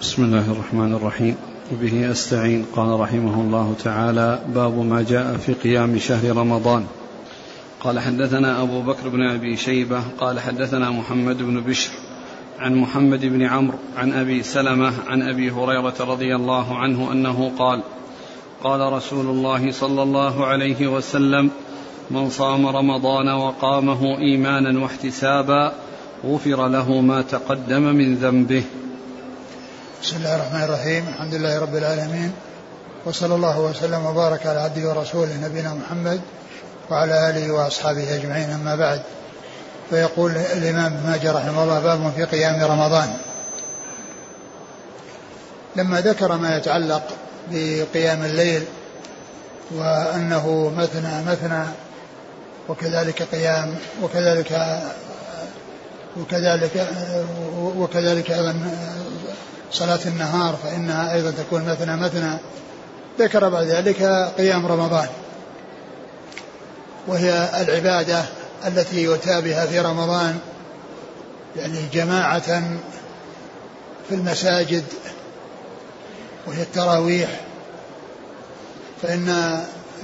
بسم الله الرحمن الرحيم. وبه أستعين. قال رحمه الله تعالى باب ما جاء في قيام شهر رمضان. قال حدثنا أبو بكر بن أبي شيبة. قال حدثنا محمد بن بشر عن محمد بن عمرو عن أبي سلمة عن أبي هريرة رضي الله عنه أنه قال قال رسول الله صلى الله عليه وسلم من صام رمضان وقامه إيمانا واحتسابا غفر له ما تقدم من ذنبه. بسم الله الرحمن الرحيم. الحمد لله رب العالمين. وصلى الله وسلم وبارك على عبده ورسوله نبينا محمد وعلى آله وأصحابه أجمعين. أما بعد فيقول الإمام ابن ماجه رحمه الله باب في قيام رمضان. لما ذكر ما يتعلق بقيام الليل وأنه مثنى مثنى وكذلك قيام وكذلك وكذلك وكذلك أيضا صلاة النهار فإنها أيضا تكون مثنى مثنى. ذكر بعد ذلك قيام رمضان وهي العبادة التي يؤتى بها في رمضان يعني جماعة في المساجد وهي التراويح. فإن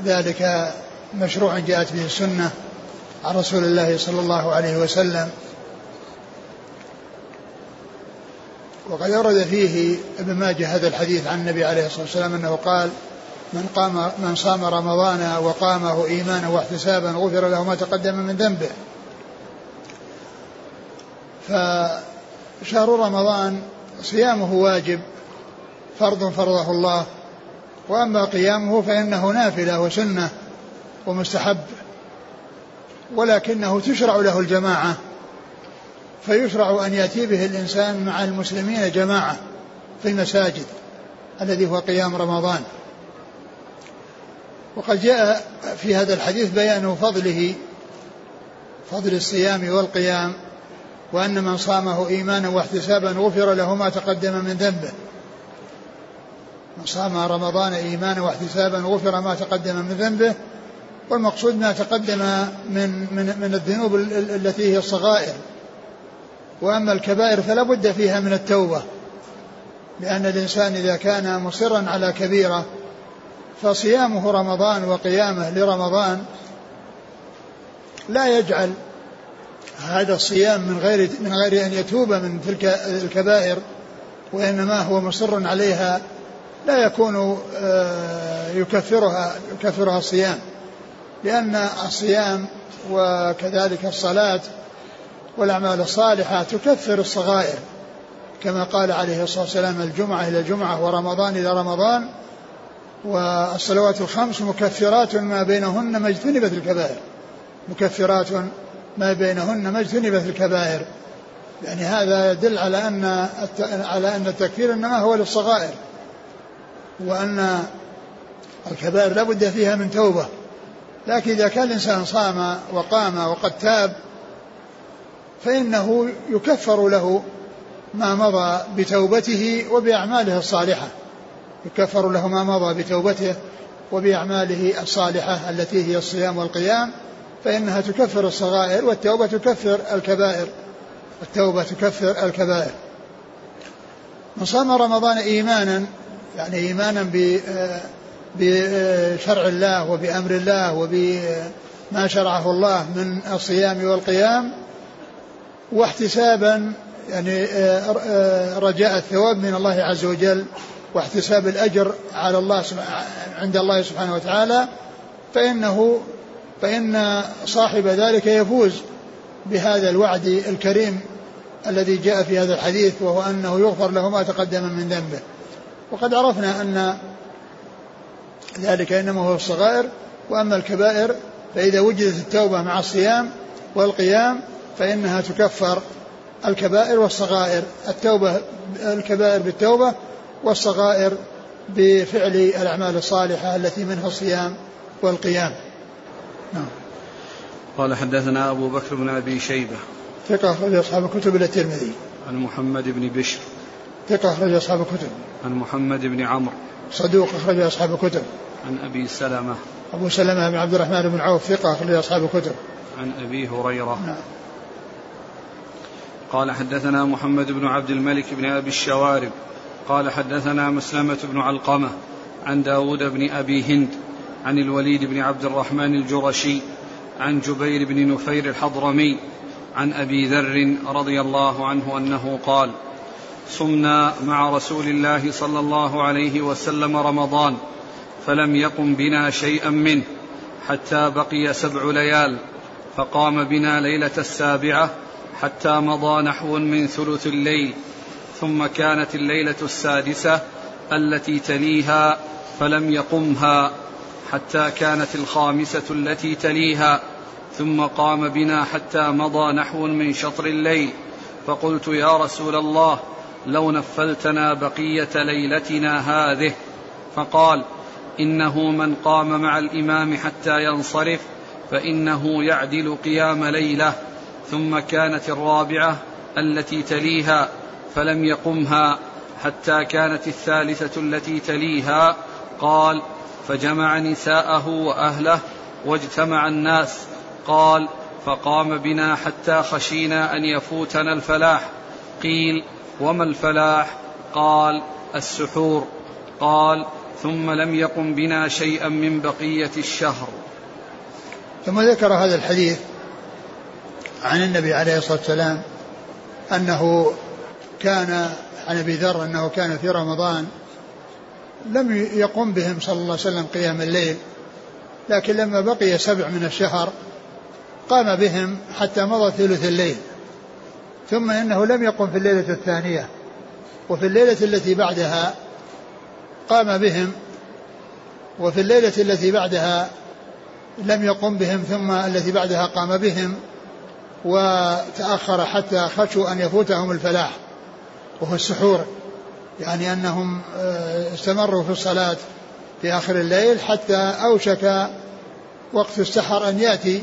ذلك مشروع جاءت به السنة عن رسول الله صلى الله عليه وسلم. وقد ورد فيه ابن ماجه هذا الحديث عن النبي عليه الصلاة والسلام أنه قال من قام من صام رمضان وقامه إيمانا واحتسابا غفر له ما تقدم من ذنبه. فشهر رمضان صيامه واجب فرض فرضه الله وأما قيامه فإنه نافلة وسنة ومستحب ولكنه تشرع له الجماعة فيشرع أن يأتي به الإنسان مع المسلمين جماعة في المساجد الذي هو قيام رمضان. وقد جاء في هذا الحديث بيان فضله فضل الصيام والقيام وأن من صامه إيمانا واحتسابا غفر له ما تقدم من ذنبه. من صام رمضان إيمانا واحتسابا غفر ما تقدم من ذنبه والمقصود ما تقدم من من من الذنوب التي هي الصغائر. وأما الكبائر فلا بد فيها من التوبة لأن الإنسان إذا كان مصرا على كبيرة فصيامه رمضان وقيامه لرمضان لا يجعل هذا الصيام من غير من غير أن يتوب من تلك الكبائر وإنما هو مصر عليها لا يكون آه، يكفرها يكفرها الصيام لأن الصيام وكذلك الصلاة والأعمال الصالحة تكفر الصغائر. كما قال عليه الصلاة والسلام الجمعة إلى الجمعة ورمضان إلى رمضان والصلوات الخمس مكفرات ما بينهن ما اجتنبت الكبائر. مكفرات ما بينهن ما اجتنبت الكبائر. يعني هذا يدل على أن على أن التكفير إنما هو للصغائر. وأن الكبائر لا بد فيها من توبة. لكن إذا كان الإنسان صام وقام وقد تاب فإنه يكفر له ما مضى بتوبته وبأعماله الصالحة. يكفر له ما مضى بتوبته وبأعماله الصالحة التي هي الصيام والقيام فإنها تكفر الصغائر والتوبة تكفر الكبائر. التوبة تكفر الكبائر. من صام رمضان إيمانا يعني إيمانا بشرع الله وبأمر الله وبما شرعه الله من الصيام والقيام واحتسابا يعني آه، آه، رجاء الثواب من الله عز وجل واحتساب الأجر على الله عند الله سبحانه وتعالى فإنه فإن صاحب ذلك يفوز بهذا الوعد الكريم الذي جاء في هذا الحديث وهو أنه يغفر له ما تقدم من ذنبه. وقد عرفنا أن ذلك إنما هو الصغائر وأما الكبائر فإذا وجدت التوبة مع الصيام والقيام فإنها تكفر الكبائر والصغائر التوبة الكبائر بالتوبة والصغائر بفعل الأعمال الصالحة التي منها الصيام والقيام. نعم. قال حدثنا أبو بكر بن أبي شيبة. ثقة أخرج أصحاب الكتب إلى الترمذي. عن محمد بن بشر. ثقة أخرج أصحاب الكتب. عن محمد بن عمرو. صدوق أخرج أصحاب الكتب. عن أبي سلمة. أبو سلمة بن عبد الرحمن بن عوف ثقة أخرج أصحاب الكتب. عن أبي هريرة. نعم. قال حدثنا محمد بن عبد الملك بن أبي الشوارب. قال حدثنا مسلمة بن علقمة عن داود بن أبي هند عن الوليد بن عبد الرحمن الجرشي عن جبير بن نفير الحضرمي عن أبي ذر رضي الله عنه أنه قال صمنا مع رسول الله صلى الله عليه وسلم رمضان فلم يقم بنا شيئا منه حتى بقي سبع ليال فقام بنا ليلة السابعة حتى مضى نحو من ثلث الليل ثم كانت الليلة السادسة التي تليها فلم يقمها حتى كانت الخامسة التي تليها ثم قام بنا حتى مضى نحو من شطر الليل. فقلت يا رسول الله لو نفلتنا بقية ليلتنا هذه. فقال إنه من قام مع الإمام حتى ينصرف فإنه يعدل قيام ليلة. ثم كانت الرابعة التي تليها فلم يقمها حتى كانت الثالثة التي تليها. قال فجمع نساءه وأهله واجتمع الناس. قال فقام بنا حتى خشينا أن يفوتنا الفلاح. قيل وما الفلاح؟ قال السحور. قال ثم لم يقم بنا شيئا من بقية الشهر. ثم ذكر هذا الحديث عن النبي عليه الصلاة والسلام أنه كان عن أبي ذر أنه كان في رمضان لم يقم بهم صلى الله عليه وسلم قيام الليل لكن لما بقي سبع من الشهر قام بهم حتى مضى ثلث الليل ثم إنه لم يقم في الليلة الثانية وفي الليلة التي بعدها قام بهم وفي الليلة التي بعدها لم يقم بهم ثم التي بعدها قام بهم وتأخر حتى خشوا أن يفوتهم الفلاح وهو السحور يعني أنهم آه، استمروا في الصلاة في آخر الليل حتى أوشك وقت السحر أن يأتي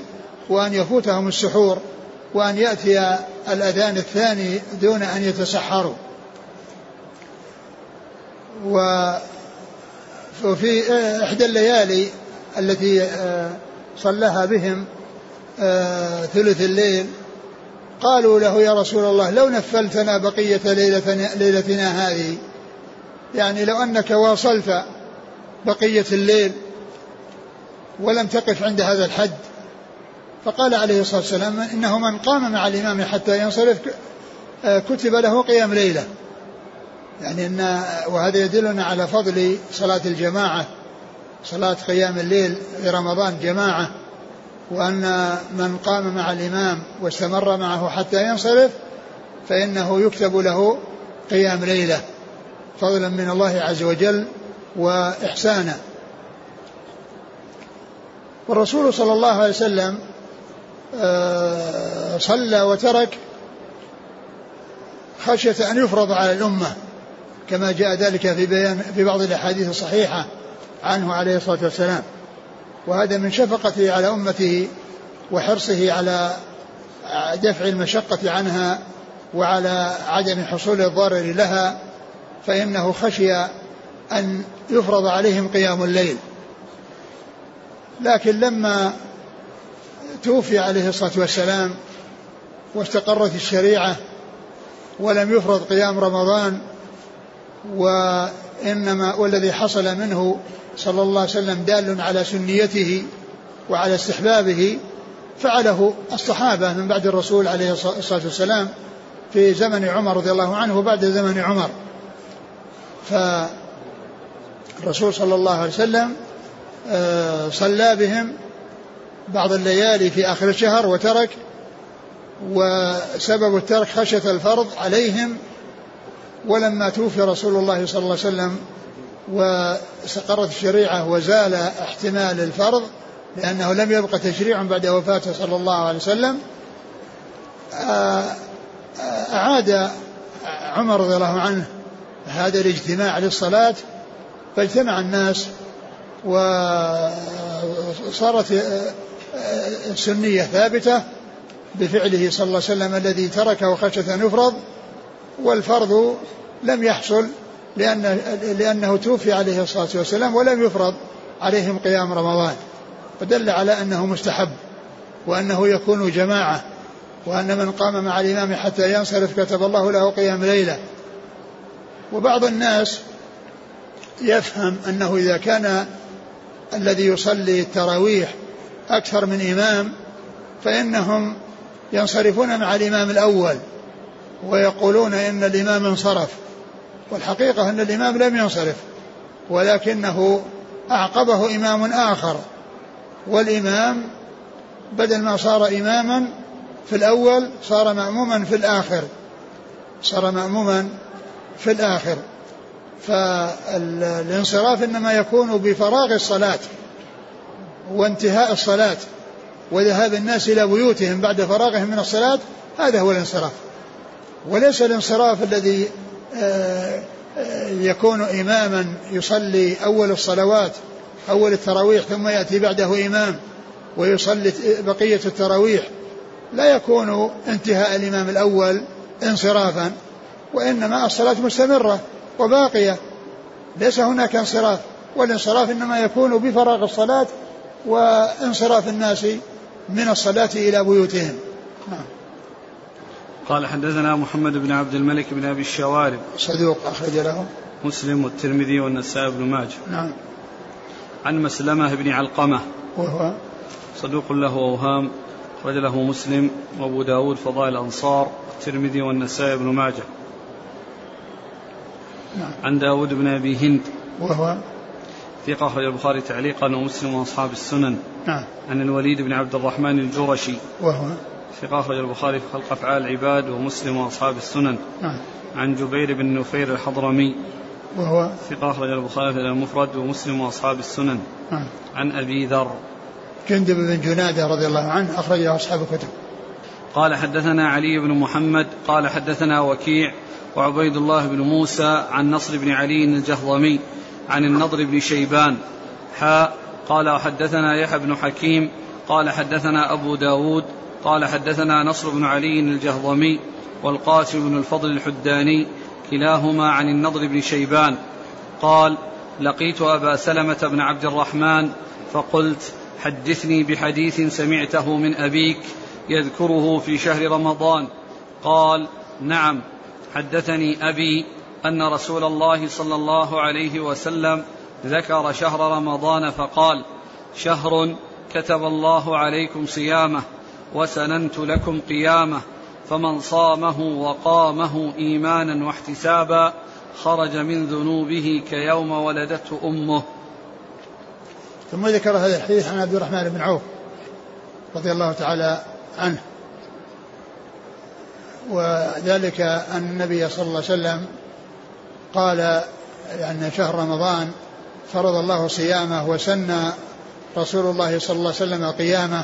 وأن يفوتهم السحور وأن يأتي الأذان الثاني دون أن يتسحروا. وفي إحدى الليالي التي آه، صلىها بهم آه، ثلث الليل. قالوا له يا رسول الله لو نفلتنا بقية ليلتنا, ليلتنا هذه. يعني لو أنك واصلت بقية الليل ولم تقف عند هذا الحد. فقال عليه الصلاة والسلام إنه من قام مع الإمام حتى ينصرف آه، كتب له قيام ليلة. يعني أن وهذا يدلنا على فضل صلاة الجماعة صلاة قيام الليل في رمضان جماعة. وأن من قام مع الإمام واستمر معه حتى ينصرف فإنه يكتب له قيام ليلة فضلا من الله عز وجل وإحسانا. والرسول صلى الله عليه وسلم آه، صلى وترك خشية أن يفرض على الأمة كما جاء ذلك في بيان في بعض الأحاديث الصحيحة عنه عليه الصلاة والسلام. وهذا من شفقته على أمته وحرصه على دفع المشقة عنها وعلى عدم حصول الضرر لها فإنه خشي أن يفرض عليهم قيام الليل. لكن لما توفي عليه الصلاة والسلام واستقرت الشريعة ولم يفرض قيام رمضان وإنما والذي حصل منه صلى الله عليه وسلم دال على سنيته وعلى استحبابه فعله الصحابة من بعد الرسول عليه الصلاة والسلام في زمن عمر رضي الله عنه وبعد زمن عمر. فالرسول صلى الله عليه وسلم آه، صلى بهم بعض الليالي في آخر الشهر وترك وسبب الترك خشية الفرض عليهم ولما توفي رسول الله صلى الله عليه وسلم واستقرت الشريعة وزال احتمال الفرض لأنه لم يبق تشريع بعد وفاته صلى الله عليه وسلم. آه، أعاد عمر رضي الله عنه هذا الاجتماع للصلاة فاجتمع الناس وصارت السنية ثابتة بفعله صلى الله عليه وسلم الذي تركه خشية أن يفرض والفرض لم يحصل لأن لأنه توفي عليه الصلاة والسلام ولم يفرض عليهم قيام رمضان فدل على أنه مستحب وأنه يكون جماعة وأن من قام مع الإمام حتى ينصرف كتب الله له قيام ليلة. وبعض الناس يفهم أنه إذا كان الذي يصلي التراويح أكثر من إمام فإنهم ينصرفون مع الإمام الأول ويقولون إن الإمام انصرف. والحقيقة أن الإمام لم ينصرف ولكنه أعقبه إمام آخر. والإمام بدل ما صار إماما في الأول صار مأموما في الآخر. صار مأموما في الآخر. فالانصراف إنما يكون بفراغ الصلاة وانتهاء الصلاة وذهاب الناس إلى بيوتهم بعد فراغهم من الصلاة هذا هو الانصراف. وليس الانصراف الذي يكون إماما يصلي أول الصلوات أول التراويح ثم يأتي بعده إمام ويصلي بقية التراويح. لا يكون انتهاء الإمام الأول انصرافا وإنما الصلاة مستمرة وباقية. ليس هناك انصراف والانصراف إنما يكون بفراغ الصلاة وانصراف الناس من الصلاة إلى بيوتهم. نعم. قال حدثنا محمد بن عبد الملك بن أبي الشوارب. صدوق أخرج له. مسلم والترمذي والنسائي بن ماجه. نعم. عن مسلمة بن علقمة. وهو؟ صدوق له أوهام أخرج له مسلم وأبو داود فضائل الأنصار والترمذي والنسائي بن ماجه. نعم. عن داود بن أبي هند. وهو؟ ثقة أخرج البخاري تعليقا ومسلم وأصحاب السنن. نعم. عن الوليد بن عبد الرحمن الجرشي. وهو؟ ثقة أخرج البخاري في خلق أفعال العباد ومسلم وأصحاب السنن. نعم. عن جبير بن نفير الحضرمي. وهو ثقة أخرج البخاري في المفرد ومسلم وأصحاب السنن. نعم. عن أبي ذر. جندب بن جنادة رضي الله عنه أخرجه أصحاب الكتب. قال حدثنا علي بن محمد قال حدثنا وكيع وعبيد الله بن موسى عن نصر بن علي الجهضمي عن النضر بن شيبان. حاء. قال وحدثنا يحيى بن حكيم قال حدثنا أبو داود قال حدثنا نصر بن علي الجهضمي والقاسم بن الفضل الحداني كلاهما عن النضر بن شيبان قال لقيت أبا سلمة بن عبد الرحمن فقلت حدثني بحديث سمعته من أبيك يذكره في شهر رمضان. قال نعم حدثني أبي أن رسول الله صلى الله عليه وسلم ذكر شهر رمضان فقال شهر كتب الله عليكم صيامه وسننت لكم قيامه فمن صامه وقامه إيمانا واحتسابا خرج من ذنوبه كيوم ولدته أمه. ثم ذكر هذا الحديث عن عبد الرحمن بن عوف رضي الله تعالى عنه. وذلك أن النبي صلى الله عليه وسلم قال أن شهر رمضان فرض الله صيامه وسن رسول الله صلى الله عليه وسلم قيامه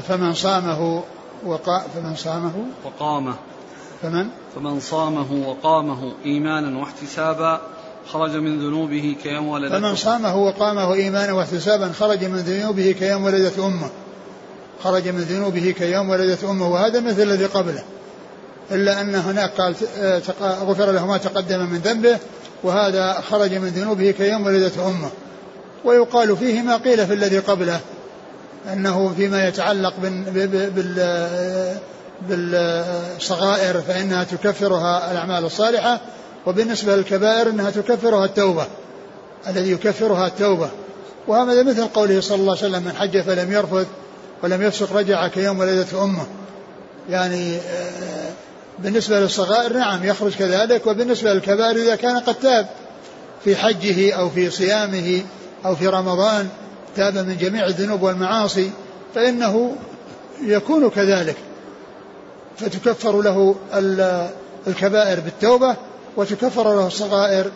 فمن صامه وقا فمن صامه وقامه. فمن؟ فمن صامه وقامه إيمانا واحتسابا خرج من ذنوبه كيوم ولدته. فمن صامه وقامه إيمانا واحتسابا خرج من ذنوبه كيوم ولدت أمه. خرج من ذنوبه كيوم ولدت أمه. وهذا مثل الذي قبله. إلا أن هناك قال آه، غفر له ما تقدم من ذنبه وهذا خرج من ذنوبه كيوم ولدت أمه. ويقال فيه ما قيل في الذي قبله. أنه فيما يتعلق بالصغائر فإنها تكفرها الأعمال الصالحة وبالنسبة للكبائر أنها تكفرها التوبة الذي يكفرها التوبة. وهذا مثل قوله صلى الله عليه وسلم من حج فلم يرفث ولم يفسق رجع كيوم ولدته أمه. يعني آه، بالنسبة للصغائر نعم يخرج كذلك وبالنسبة للكبائر إذا كان قد تاب في حجه أو في صيامه أو في رمضان تاب من جميع الذنوب والمعاصي فإنه يكون كذلك. فتكفر له الكبائر بالتوبة وتكفر له الصغائر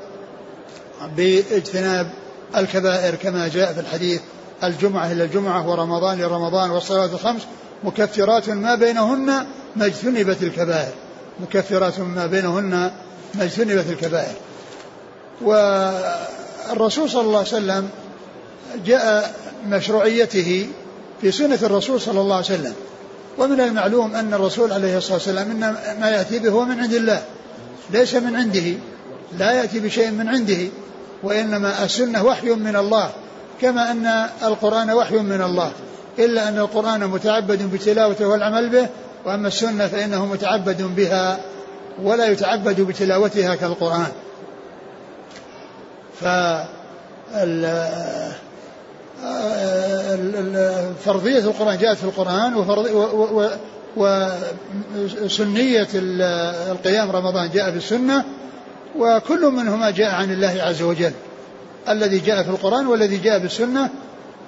باجتناب الكبائر كما جاء في الحديث الجمعة إلى الجمعة ورمضان إلى رمضان والصلوات الخمس. مكفرات ما بينهن ما اجتنبت الكبائر. مكفرات ما بينهن ما اجتنبت الكبائر. والرسول صلى الله عليه وسلم جاء مشروعيته في سنة الرسول صلى الله عليه وسلم. ومن المعلوم أن الرسول عليه الصلاة والسلام إن ما يأتي به هو من عند الله. ليس من عنده. لا يأتي بشيء من عنده. وإنما السنة وحي من الله. كما أن القرآن وحي من الله. إلا أن القرآن متعبد بتلاوته والعمل به. وأما السنة فإنه متعبد بها ولا يتعبد بتلاوتها كالقرآن. ف فرضية القرآن جاءت في القرآن وسنية القيام رمضان جاء في السنة وكل منهما جاء عن الله عز وجل. الذي جاء في القرآن والذي جاء في السنة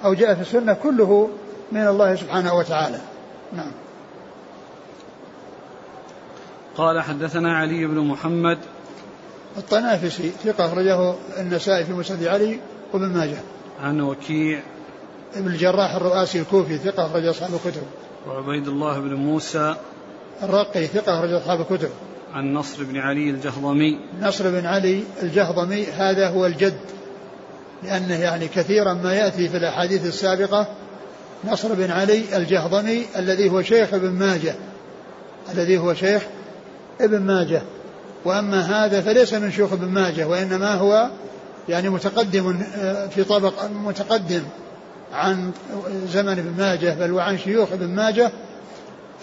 أو جاء في السنة كله من الله سبحانه وتعالى. نعم. قال حدثنا علي بن محمد. الطنافسي ثقة أخرجه النسائي في مسند علي وابن ماجه. عن وكيع. ابن الجراح الرؤاسي الكوفي ثقة أخرج أصحاب الكتب. وعبيد الله بن موسى. الرقي ثقة أخرج أصحاب الكتب. عن نصر بن علي الجهضمي. نصر بن علي الجهضمي هذا هو الجد. لأنه يعني كثيرا ما يأتي في الأحاديث السابقة نصر بن علي الجهضمي الذي هو شيخ ابن ماجه. الذي هو شيخ ابن ماجه. وأما هذا فليس من شيوخ ابن ماجه وإنما هو يعني متقدم آه، في طبق متقدم عن زمن ابن ماجه بل وعن شيوخ ابن ماجه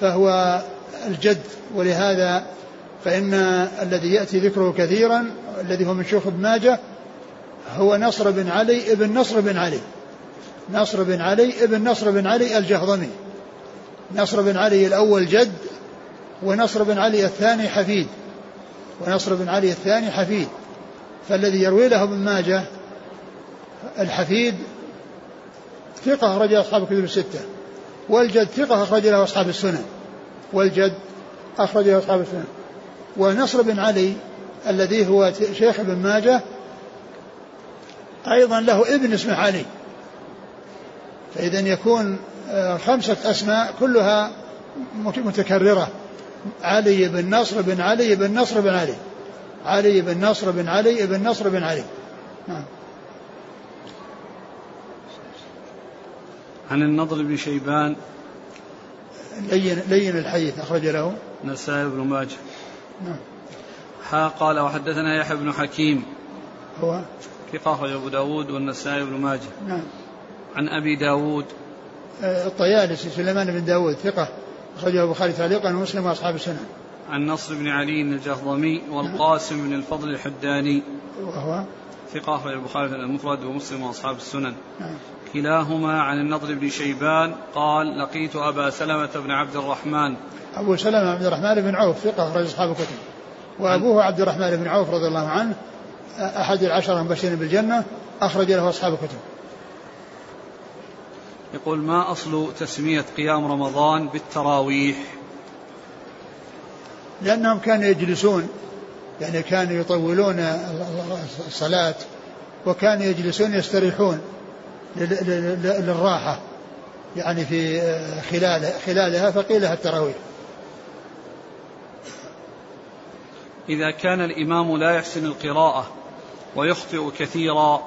فهو الجد. ولهذا فإن الذي يأتي ذكره كثيرا الذي هو من شيوخ ابن ماجه هو نصر بن علي ابن نصر بن علي. نصر بن علي ابن نصر بن علي الجهضمي. نصر بن علي الأول جد ونصر بن علي الثاني حفيد. ونصر بن علي الثاني حفيد. فالذي يروي له ابن ماجه الحفيد ثقة أخرج أصحاب الكتب الستة. والجد ثقة أخرج له أصحاب السنن. والجد أخرج له أصحاب السنن. ونصر بن علي الذي هو شيخ ابن ماجه أيضا له ابن اسمه علي. فإذا يكون آه، خمسة أسماء كلها متكررة. علي بن نصر بن علي بن نصر بن علي. علي بن نصر بن علي بن نصر بن علي. نعم. عن النضر بن شيبان. لين لين الحديث أخرج له. نسائي بن ماجه. نعم. حا قال وحدثنا يحيى بن حكيم. هو؟ ثقة أخرج أبو داود والنسائي بن ماجه. نعم. عن أبي داود. آه، الطيالسي سليمان بن داود ثقة أخرجه البخاري تعليقا ومسلم وأصحاب السنة. عن نصر بن علي الجهضمي والقاسم بن الفضل الحداني. وهو ثقة أخرج البخاري المفرد ومسلم وأصحاب السنن. نعم. كلاهما عن النضر بن شيبان قال لقيت أبا سلمة بن عبد الرحمن. أبو سلمة عبد الرحمن بن عوف ثقة أخرج أصحاب الكتب. وأبوه عبد الرحمن بن عوف رضي الله عنه أحد العشرة المبشرين بالجنة أخرج له أصحاب الكتب. يقول ما أصل تسمية قيام رمضان بالتراويح؟ لأنهم كانوا يجلسون يعني كانوا يطولون الصلاة وكانوا يجلسون يستريحون للراحة يعني في خلال خلالها فقيلها التراويح. إذا كان الإمام لا يحسن القراءة ويخطئ كثيرا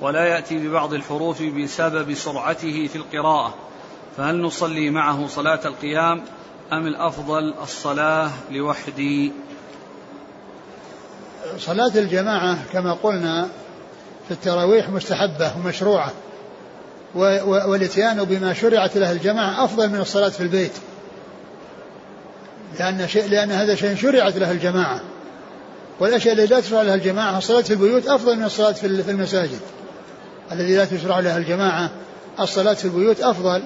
ولا يأتي ببعض الحروف بسبب سرعته في القراءة فهل نصلي معه صلاة القيام أم الأفضل الصلاة لوحدي صلاة الجماعة كما قلنا في التراويح مستحبة ومشروعة والإتيان بما شرعت له الجماعة أفضل من الصلاة في البيت لأن شيء لأن هذا شيء شرعت له الجماعة والأشياء التي لا تشرع لها الجماعة الصلاة في البيوت أفضل من الصلاة في المساجد الذي لا تشرع لها الجماعة الصلاة في البيوت أفضل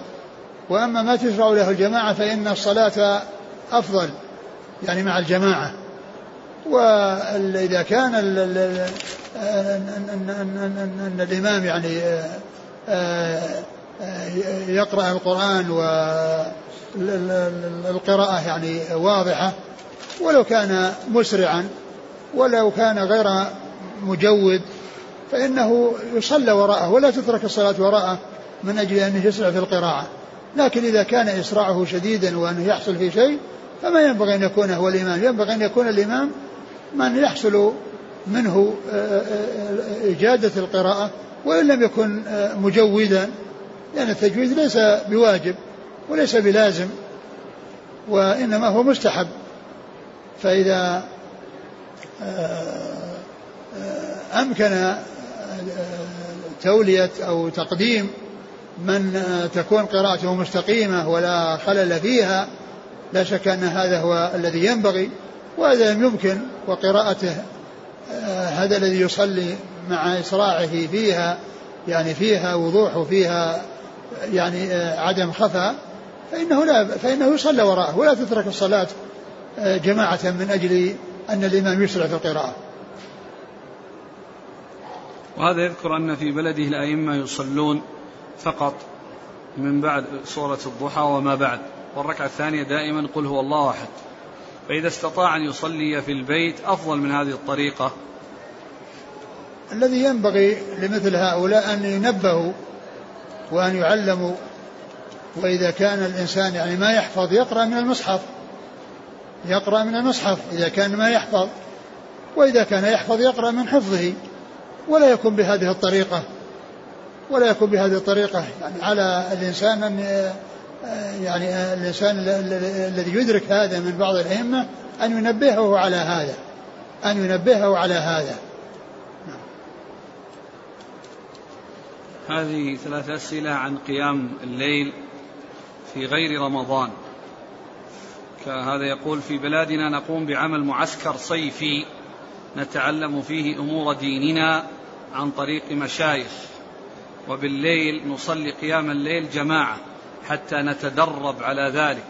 وأما ما تشرع له الجماعة فإن الصلاة أفضل يعني مع الجماعة. وإذا كان أن الإمام يعني يقرأ القرآن والقراءة يعني واضحة ولو كان مسرعا ولو كان غير مجود فإنه يصلى وراءه ولا تترك الصلاة وراءه من أجل أنه يسرع في القراءة. لكن إذا كان إسراعه شديدا وأنه يحصل في شيء فما ينبغي أن يكون هو الإمام. ينبغي أن يكون الإمام من يحصل منه آه، آه، إجادة القراءة وإن لم يكن آه، مجودا لأن التجويد ليس بواجب وليس بلازم وإنما هو مستحب. فإذا أمكن تولية أو تقديم من تكون قراءته مستقيمة ولا خلل فيها لا شك أن هذا هو الذي ينبغي وهذا يمكن وقراءته آه، هذا الذي يصلي مع إسراعه فيها يعني فيها وضوح وفيها يعني آه، عدم خفاء فإنه لا فإنه يصلى وراءه ولا تترك الصلاة آه، جماعة من أجل أن الإمام يسرع في القراءة. وهذا يذكر أن في بلده الأئمة يصلون فقط من بعد سورة الضحى وما بعد. والركعة الثانية دائما قل هو الله أحد. فإذا استطاع أن يصلي في البيت أفضل من هذه الطريقة. الذي ينبغي لمثل هؤلاء أن ينبهوا وأن يعلموا وإذا كان الإنسان يعني ما يحفظ يقرأ من المصحف. يقرأ من المصحف إذا كان ما يحفظ وإذا كان يحفظ يقرأ من حفظه. ولا يكون بهذه الطريقة. ولا يكون بهذه الطريقة. يعني على الإنسان أن يعني الإنسان الذي يدرك هذا من بعض الأئمة أن ينبهه على هذا. أن ينبهه على هذا. هذه ثلاث أسئلة عن قيام الليل في غير رمضان. هذا يقول في بلادنا نقوم بعمل معسكر صيفي نتعلم فيه أمور ديننا عن طريق مشايخ. وبالليل نصلي قيام الليل جماعة حتى نتدرب على ذلك.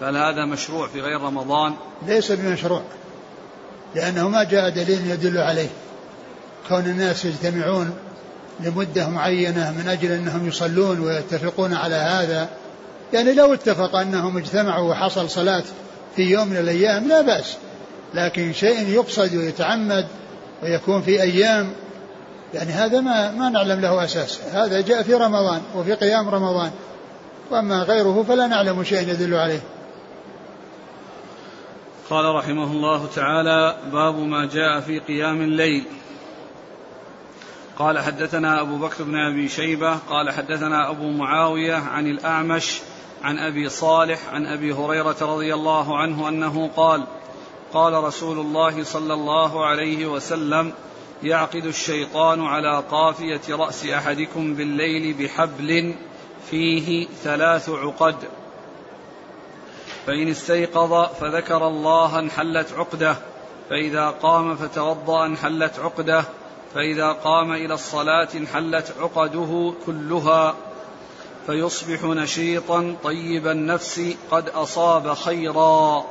فهل هذا مشروع في غير رمضان؟ ليس بمشروع لأنه ما جاء دليل يدل عليه. كون الناس يجتمعون لمدة معينة من أجل أنهم يصلون ويتفقون على هذا يعني لو اتفق أنهم اجتمعوا وحصل صلاة في يوم من الأيام لا بأس. لكن شيء يقصد ويتعمد ويكون في أيام يعني هذا ما ما نعلم له أساس. هذا جاء في رمضان وفي قيام رمضان. وأما غيره فلا نعلم شيئا يدل عليه. قال رحمه الله تعالى باب ما جاء في قيام الليل. قال حدثنا أبو بكر بن أبي شيبة قال حدثنا أبو معاوية عن الأعمش عن أبي صالح عن أبي هريرة رضي الله عنه أنه قال قال رسول الله صلى الله عليه وسلم يعقد الشيطان على قافية رأس أحدكم بالليل بحبل فيه ثلاث عقد. فإن استيقظ فذكر الله انحلت عقده فإذا قام فتوضأ انحلت عقده فإذا قام إلى الصلاة انحلت عقده كلها. فيصبح نشيطا طيب النفس قد أصاب خيرا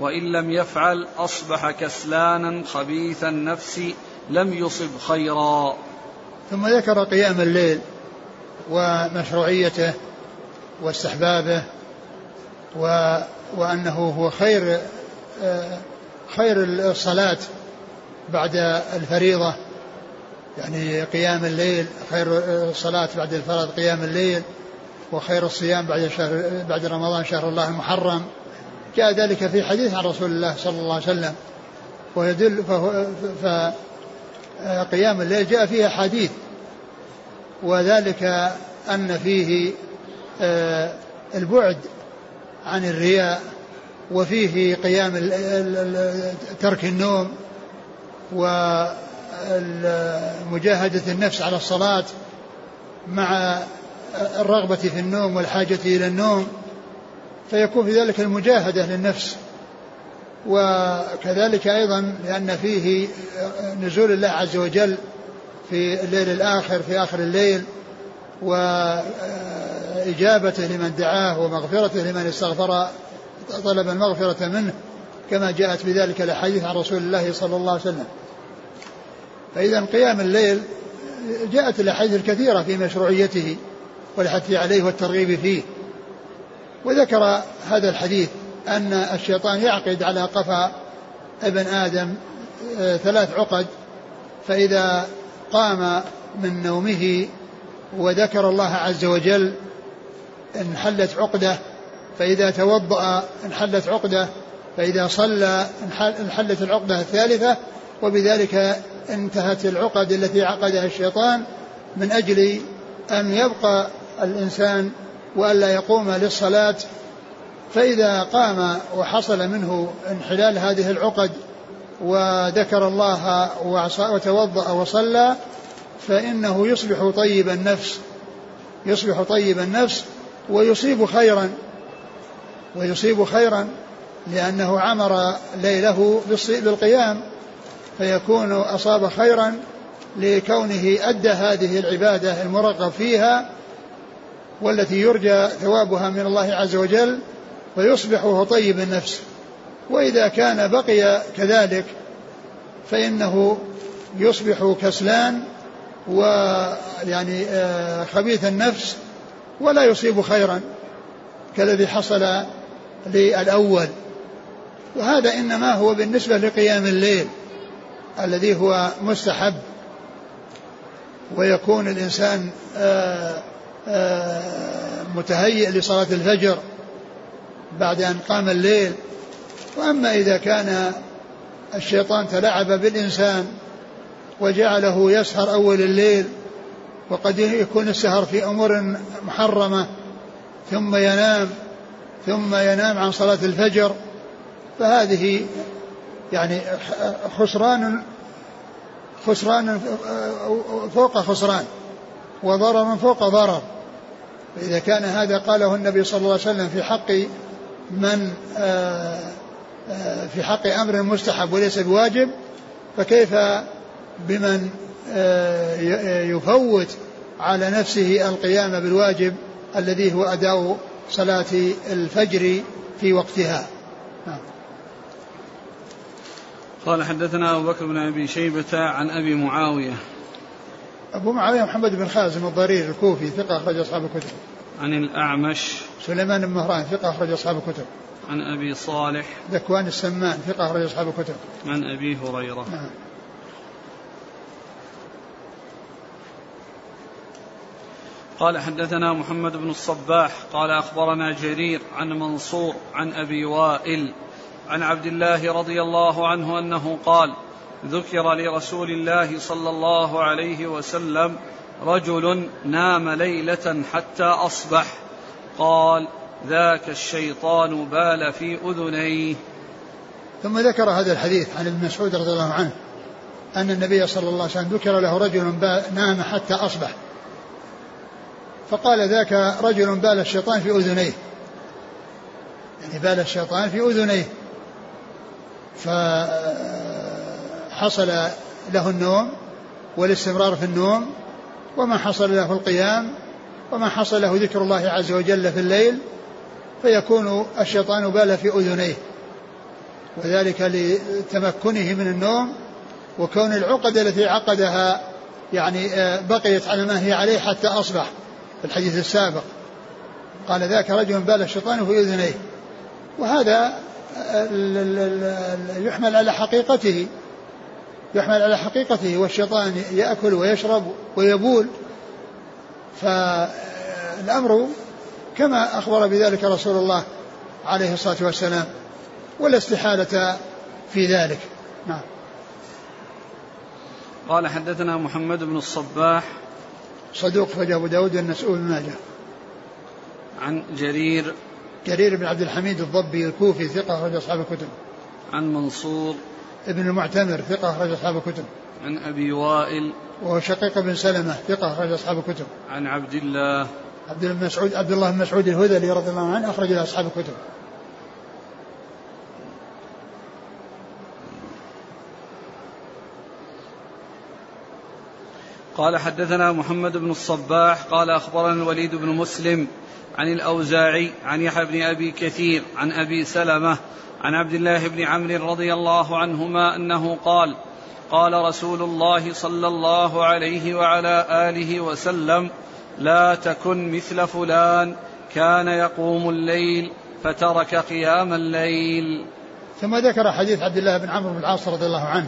وإن لم يفعل أصبح كسلانا خبيث النفس لم يصب خيرا. ثم ذكر قيام الليل ومشروعيته واستحبابه و وأنه هو خير خير الصلاة بعد الفريضة. يعني قيام الليل خير الصلاة بعد الفرض قيام الليل وخير الصيام بعد شهر بعد رمضان شهر الله المحرم. جاء ذلك في حديث عن رسول الله صلى الله عليه وسلم ويدل فقيام الليل جاء فيه حديث وذلك أن فيه آه، البعد عن الرياء وفيه قيام ترك النوم ومجاهدة النفس على الصلاة مع الرغبة في النوم والحاجة إلى النوم فيكون في ذلك المجاهدة للنفس. وكذلك أيضا لأن فيه نزول الله عز وجل في الليل الآخر في آخر الليل وإجابته لمن دعاه ومغفرته لمن استغفر طلب المغفرة منه كما جاءت بذلك الأحاديث عن رسول الله صلى الله عليه وسلم. فإذا قيام الليل جاءت الأحاديث الكثيرة في مشروعيته والحث عليه والترغيب فيه. وذكر هذا الحديث أن الشيطان يعقد على قفا ابن آدم آه، ثلاث عقد فإذا قام من نومه وذكر الله عز وجل انحلت عقده فإذا توضأ انحلت عقده فإذا صلى انحلت العقدة الثالثة وبذلك انتهت العقد التي عقدها الشيطان من أجل أن يبقى الإنسان وألا يقوم للصلاة فإذا قام وحصل منه انحلال هذه العقد وذكر الله وتوضأ وصلى فإنه يصبح طيب النفس يصبح طيب النفس ويصيب خيرا ويصيب خيرا لأنه عمر ليله بالقيام فيكون أصاب خيرا لكونه أدى هذه العبادة المرغب فيها والتي يرجى ثوابها من الله عز وجل. فيصبح وهو طيب النفس. وإذا كان بقي كذلك فإنه يصبح كسلان ويعني آه، خبيث النفس ولا يصيب خيرا كالذي حصل للأول. وهذا إنما هو بالنسبة لقيام الليل الذي هو مستحب. ويكون الإنسان آه، آه، متهيئ لصلاة الفجر. بعد أن قام الليل. وأما إذا كان الشيطان تلاعب بالإنسان وجعله يسهر أول الليل وقد يكون السهر في أمور محرمة ثم ينام ثم ينام عن صلاة الفجر فهذه يعني خسران خسران فوق خسران وضرر فوق ضرر. فإذا كان هذا قاله النبي صلى الله عليه وسلم في حق من آه، آه، في حق أمر مستحب وليس بواجب فكيف بمن آه، يفوت على نفسه القيام بالواجب الذي هو أداء صلاة الفجر في وقتها؟ نعم. قال حدثنا أبو بكر بن أبي شيبة عن أبي معاوية. أبو معاوية محمد بن خازم الضرير الكوفي ثقة أخرج أصحاب الكتب. عن الأعمش سليمان بن مهران ثقة أخرج أصحاب الكتب. عن أبي صالح. ذكوان السمان ثقة أخرج أصحاب الكتب. عن أبي هريرة. نعم. قال حدثنا محمد بن الصباح قال أخبرنا جرير عن منصور عن أبي وائل عن عبد الله رضي الله عنه أنه قال ذكر لرسول الله صلى الله عليه وسلم رجل نام ليلة حتى أصبح. قال ذاك الشيطان بال في أذنيه. ثم ذكر هذا الحديث عن ابن مسعود رضي الله عنه أن النبي صلى الله عليه وسلم ذكر له رجل نام حتى أصبح. فقال ذاك رجل بال الشيطان في أذنيه. يعني بال الشيطان في أذنيه. فحصل له النوم والاستمرار في النوم وما حصل له القيام حصل له ذكر الله عز وجل في الليل فيكون الشيطان بال في أذنيه. وذلك لتمكنه من النوم وكون العقد التي عقدها يعني آه، بقيت على ما هي عليه حتى أصبح في الحديث السابق. قال ذاك رجل بال الشيطان في أذنيه. وهذا يحمل على حقيقته. يحمل على حقيقته والشيطان يأكل ويشرب ويبول. فالأمر كما أخبر بذلك رسول الله عليه الصلاة والسلام ولا استحالة في ذلك. نعم. قال حدثنا محمد بن الصباح. صدوق فجاء أبو داود والنسؤول بن ماجه. عن جرير. جرير بن عبد الحميد الضبي الكوفي ثقة أخرج أصحاب الكتب. عن منصور. ابن المعتمر ثقة أخرج أصحاب الكتب. عن أبي وائل. وهو شقيق بن سلمة ثقة أخرج أصحاب الكتب. عن عبد الله. عبد الله بن مسعود عبد الله بن مسعود الهذلي رضي الله عنه أخرج له أصحاب الكتب. قال حدثنا محمد بن الصباح قال أخبرنا الوليد بن مسلم عن الأوزاعي عن يحيى بن أبي كثير عن أبي سلمة عن عبد الله بن عمرو رضي الله عنهما أنه قال قال رسول الله صلى الله عليه وعلى آله وسلم لا تكن مثل فلان كان يقوم الليل فترك قيام الليل. ثم ذكر حديث عبد الله بن عمرو بن العاص رضي الله عنه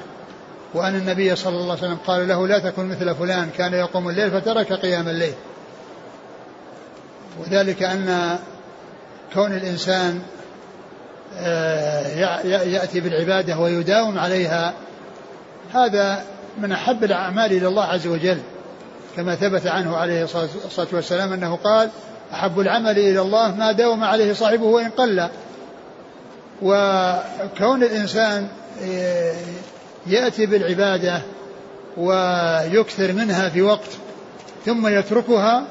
وأن النبي صلى الله عليه وسلم قال له لا تكن مثل فلان كان يقوم الليل فترك قيام الليل. وذلك أن كون الإنسان آه، يأتي بالعبادة ويداوم عليها هذا من أحب الأعمال إلى الله عز وجل كما ثبت عنه عليه الصلاة والسلام أنه قال أحب العمل إلى الله ما داوم عليه صاحبه وإن قل. وكون الإنسان آه، يأتي بالعبادة ويكثر منها في وقت ثم يتركها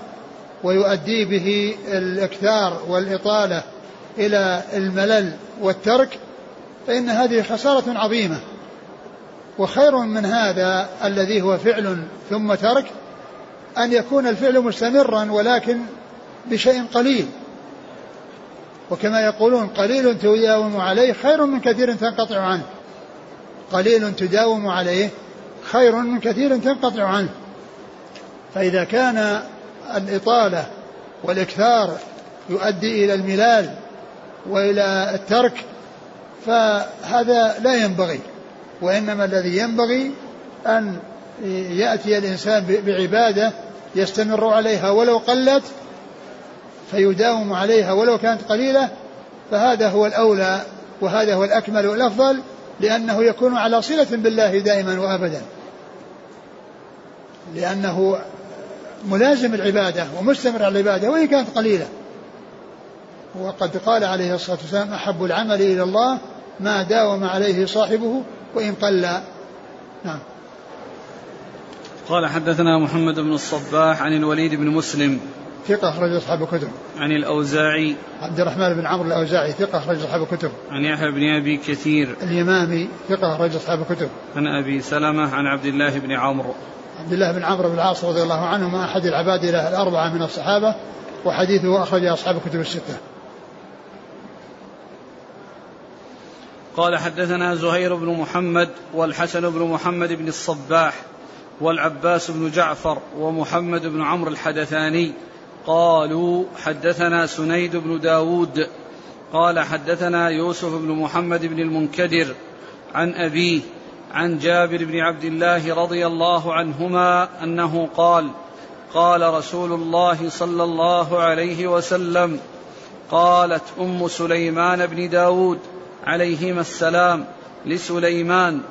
ويؤدي به الإكثار والإطالة إلى الملل والترك فإن هذه خسارة عظيمة. وخير من هذا الذي هو فعل ثم ترك أن يكون الفعل مستمرا ولكن بشيء قليل. وكما يقولون قليل تداوم عليه خير من كثير تنقطع عنه. قليل تداوم عليه خير من كثير تنقطع عنه. فإذا كان الإطالة والإكثار يؤدي إلى الملال وإلى الترك فهذا لا ينبغي. وإنما الذي ينبغي أن يأتي الإنسان بعبادة يستمر عليها ولو قلت فيداوم عليها ولو كانت قليلة فهذا هو الأولى وهذا هو الأكمل والأفضل لأنه يكون على صلة بالله دائما وأبدا. لأنه ملازم العبادة ومستمر على العبادة وإن كانت قليلة. وقد قال عليه الصلاة والسلام أحب العمل إلى الله ما داوم عليه صاحبه وإن قل نعم قال حدثنا محمد بن الصباح عن الوليد بن مسلم ثقة أخرج أصحاب الكتب. عن الأوزاعي عبد الرحمن بن عمرو الأوزاعي ثقة أخرج أصحاب الكتب. عن يحيى بن أبي كثير اليمامي ثقة أخرج أصحاب الكتب. عن أبي سلمة عن عبد الله بن عمرو. عبد الله بن عمرو بن العاص رضي الله عنهما أحد العباد الأربعة من الصحابة وحديثه أخرج أصحاب الكتب الستة. قال حدثنا زهير بن محمد والحسن بن محمد بن الصباح والعباس بن جعفر ومحمد بن عمرو الحدثاني قالوا حدثنا سنيد بن داود قال حدثنا يوسف بن محمد بن المنكدر عن أبيه عن جابر بن عبد الله رضي الله عنهما أنه قال قال رسول الله صلى الله عليه وسلم قالت أم سليمان بن داود عليهما السلام لسليمان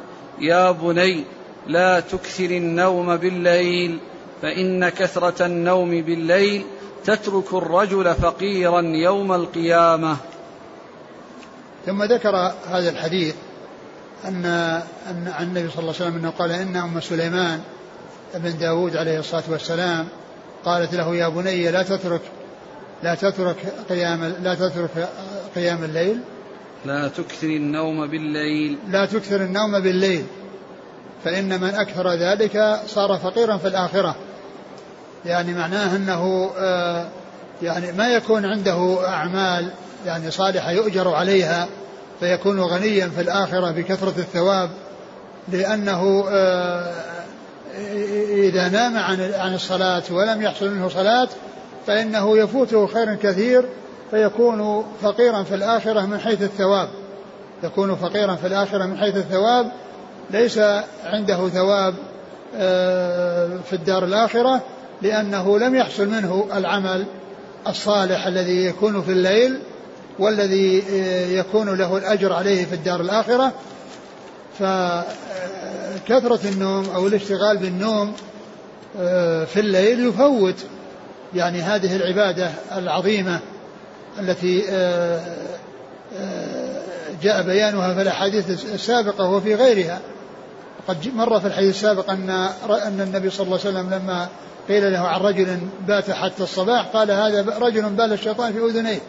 يا بني لا تكثر النوم بالليل فإن كثرة النوم بالليل تترك الرجل فقيرا يوم القيامة. ثم ذكر هذا الحديث أن أن عن النبي صلى الله عليه وسلم أنه قال إن أم سليمان ابن داود عليه الصلاة والسلام قالت له يا بني لا تترك لا تترك قيام لا تترك قيام الليل. لا تكثر النوم بالليل. لا تكثر النوم بالليل. فإن من أكثر ذلك صار فقيرا في الآخرة. يعني معناه أنه آه، يعني ما يكون عنده أعمال يعني صالحة يؤجر عليها فيكون غنيا في الآخرة بكثرة الثواب لأنه آه، إذا نام عن عن الصلاة ولم يحصل منه صلاة فإنه يفوته خير كثير فيكون فقيرا في الآخرة من حيث الثواب. يكون فقيرا في الآخرة من حيث الثواب ليس عنده ثواب آه، في الدار الآخرة لأنه لم يحصل منه العمل الصالح الذي يكون في الليل والذي آه، يكون له الأجر عليه في الدار الآخرة. فكثرة النوم أو الاشتغال بالنوم آه، في الليل يفوت يعني هذه العبادة العظيمة التي آه، جاء بيانها في الأحاديث السابقة وفي غيرها. وقد مر في الحديث السابق أن أن النبي صلى الله عليه وسلم لما قيل له عن رجل بات حتى الصباح قال هذا رجل بال الشيطان في أذنيه.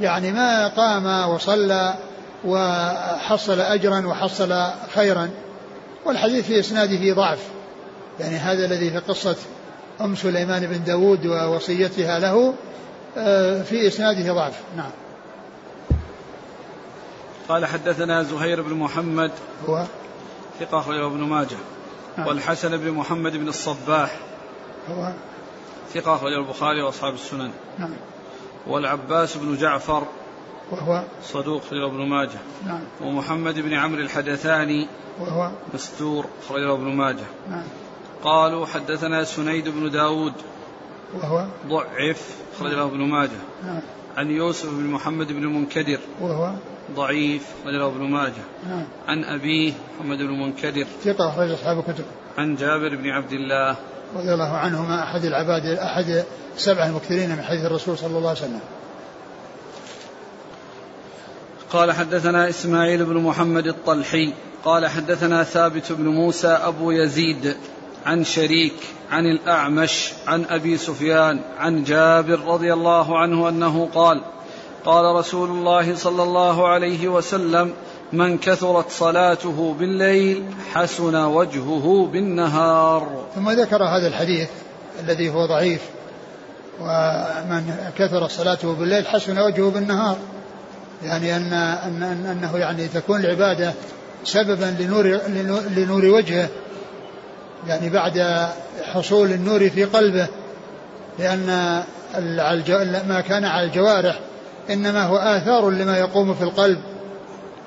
يعني ما قام وصلى وحصل أجرا وحصل خيرا. والحديث في إسناده ضعف. يعني هذا الذي في قصة أم سليمان بن داود ووصيتها له آه، في إسناده ضعف. نعم. قال حدثنا زهير بن محمد هو؟ ثقة أخرجه ابن ماجه. نعم. والحسن بن محمد بن الصباح هو؟ ثقة أخرجه البخاري وأصحاب السنن. نعم. والعباس بن جعفر وهو؟ صدوق أخرجه ابن ماجه. نعم. ومحمد بن عمرو الحدثاني وهو؟ مستور أخرجه ابن ماجه. نعم. قالوا حدثنا سنيد بن داود وهو ضعف أخرجه ابن ماجه. نعم. عن يوسف بن محمد بن المنكدر. وهو ضعيف أخرجه ابن ماجه. نعم. عن أبيه محمد بن المنكدر. ثقة أخرج أصحاب الكتب. عن جابر بن عبد الله. رضي الله عنهما أحد العباد أحد السبعة المكثرين من حديث الرسول صلى الله عليه وسلم. قال حدثنا إسماعيل بن محمد الطلحي. قال حدثنا ثابت بن موسى أبو يزيد. عن شريك عن الأعمش عن أبي سفيان عن جابر رضي الله عنه أنه قال قال رسول الله صلى الله عليه وسلم من كثرت صلاته بالليل حسن وجهه بالنهار. ثم ذكر هذا الحديث الذي هو ضعيف ومن كثر صلاته بالليل حسن وجهه بالنهار. يعني أن, أن, أن أنه يعني تكون العبادة سببا لنور, لنور وجهه. يعني بعد حصول النور في قلبه لأن ما كان على الجوارح إنما هو آثار لما يقوم في القلب.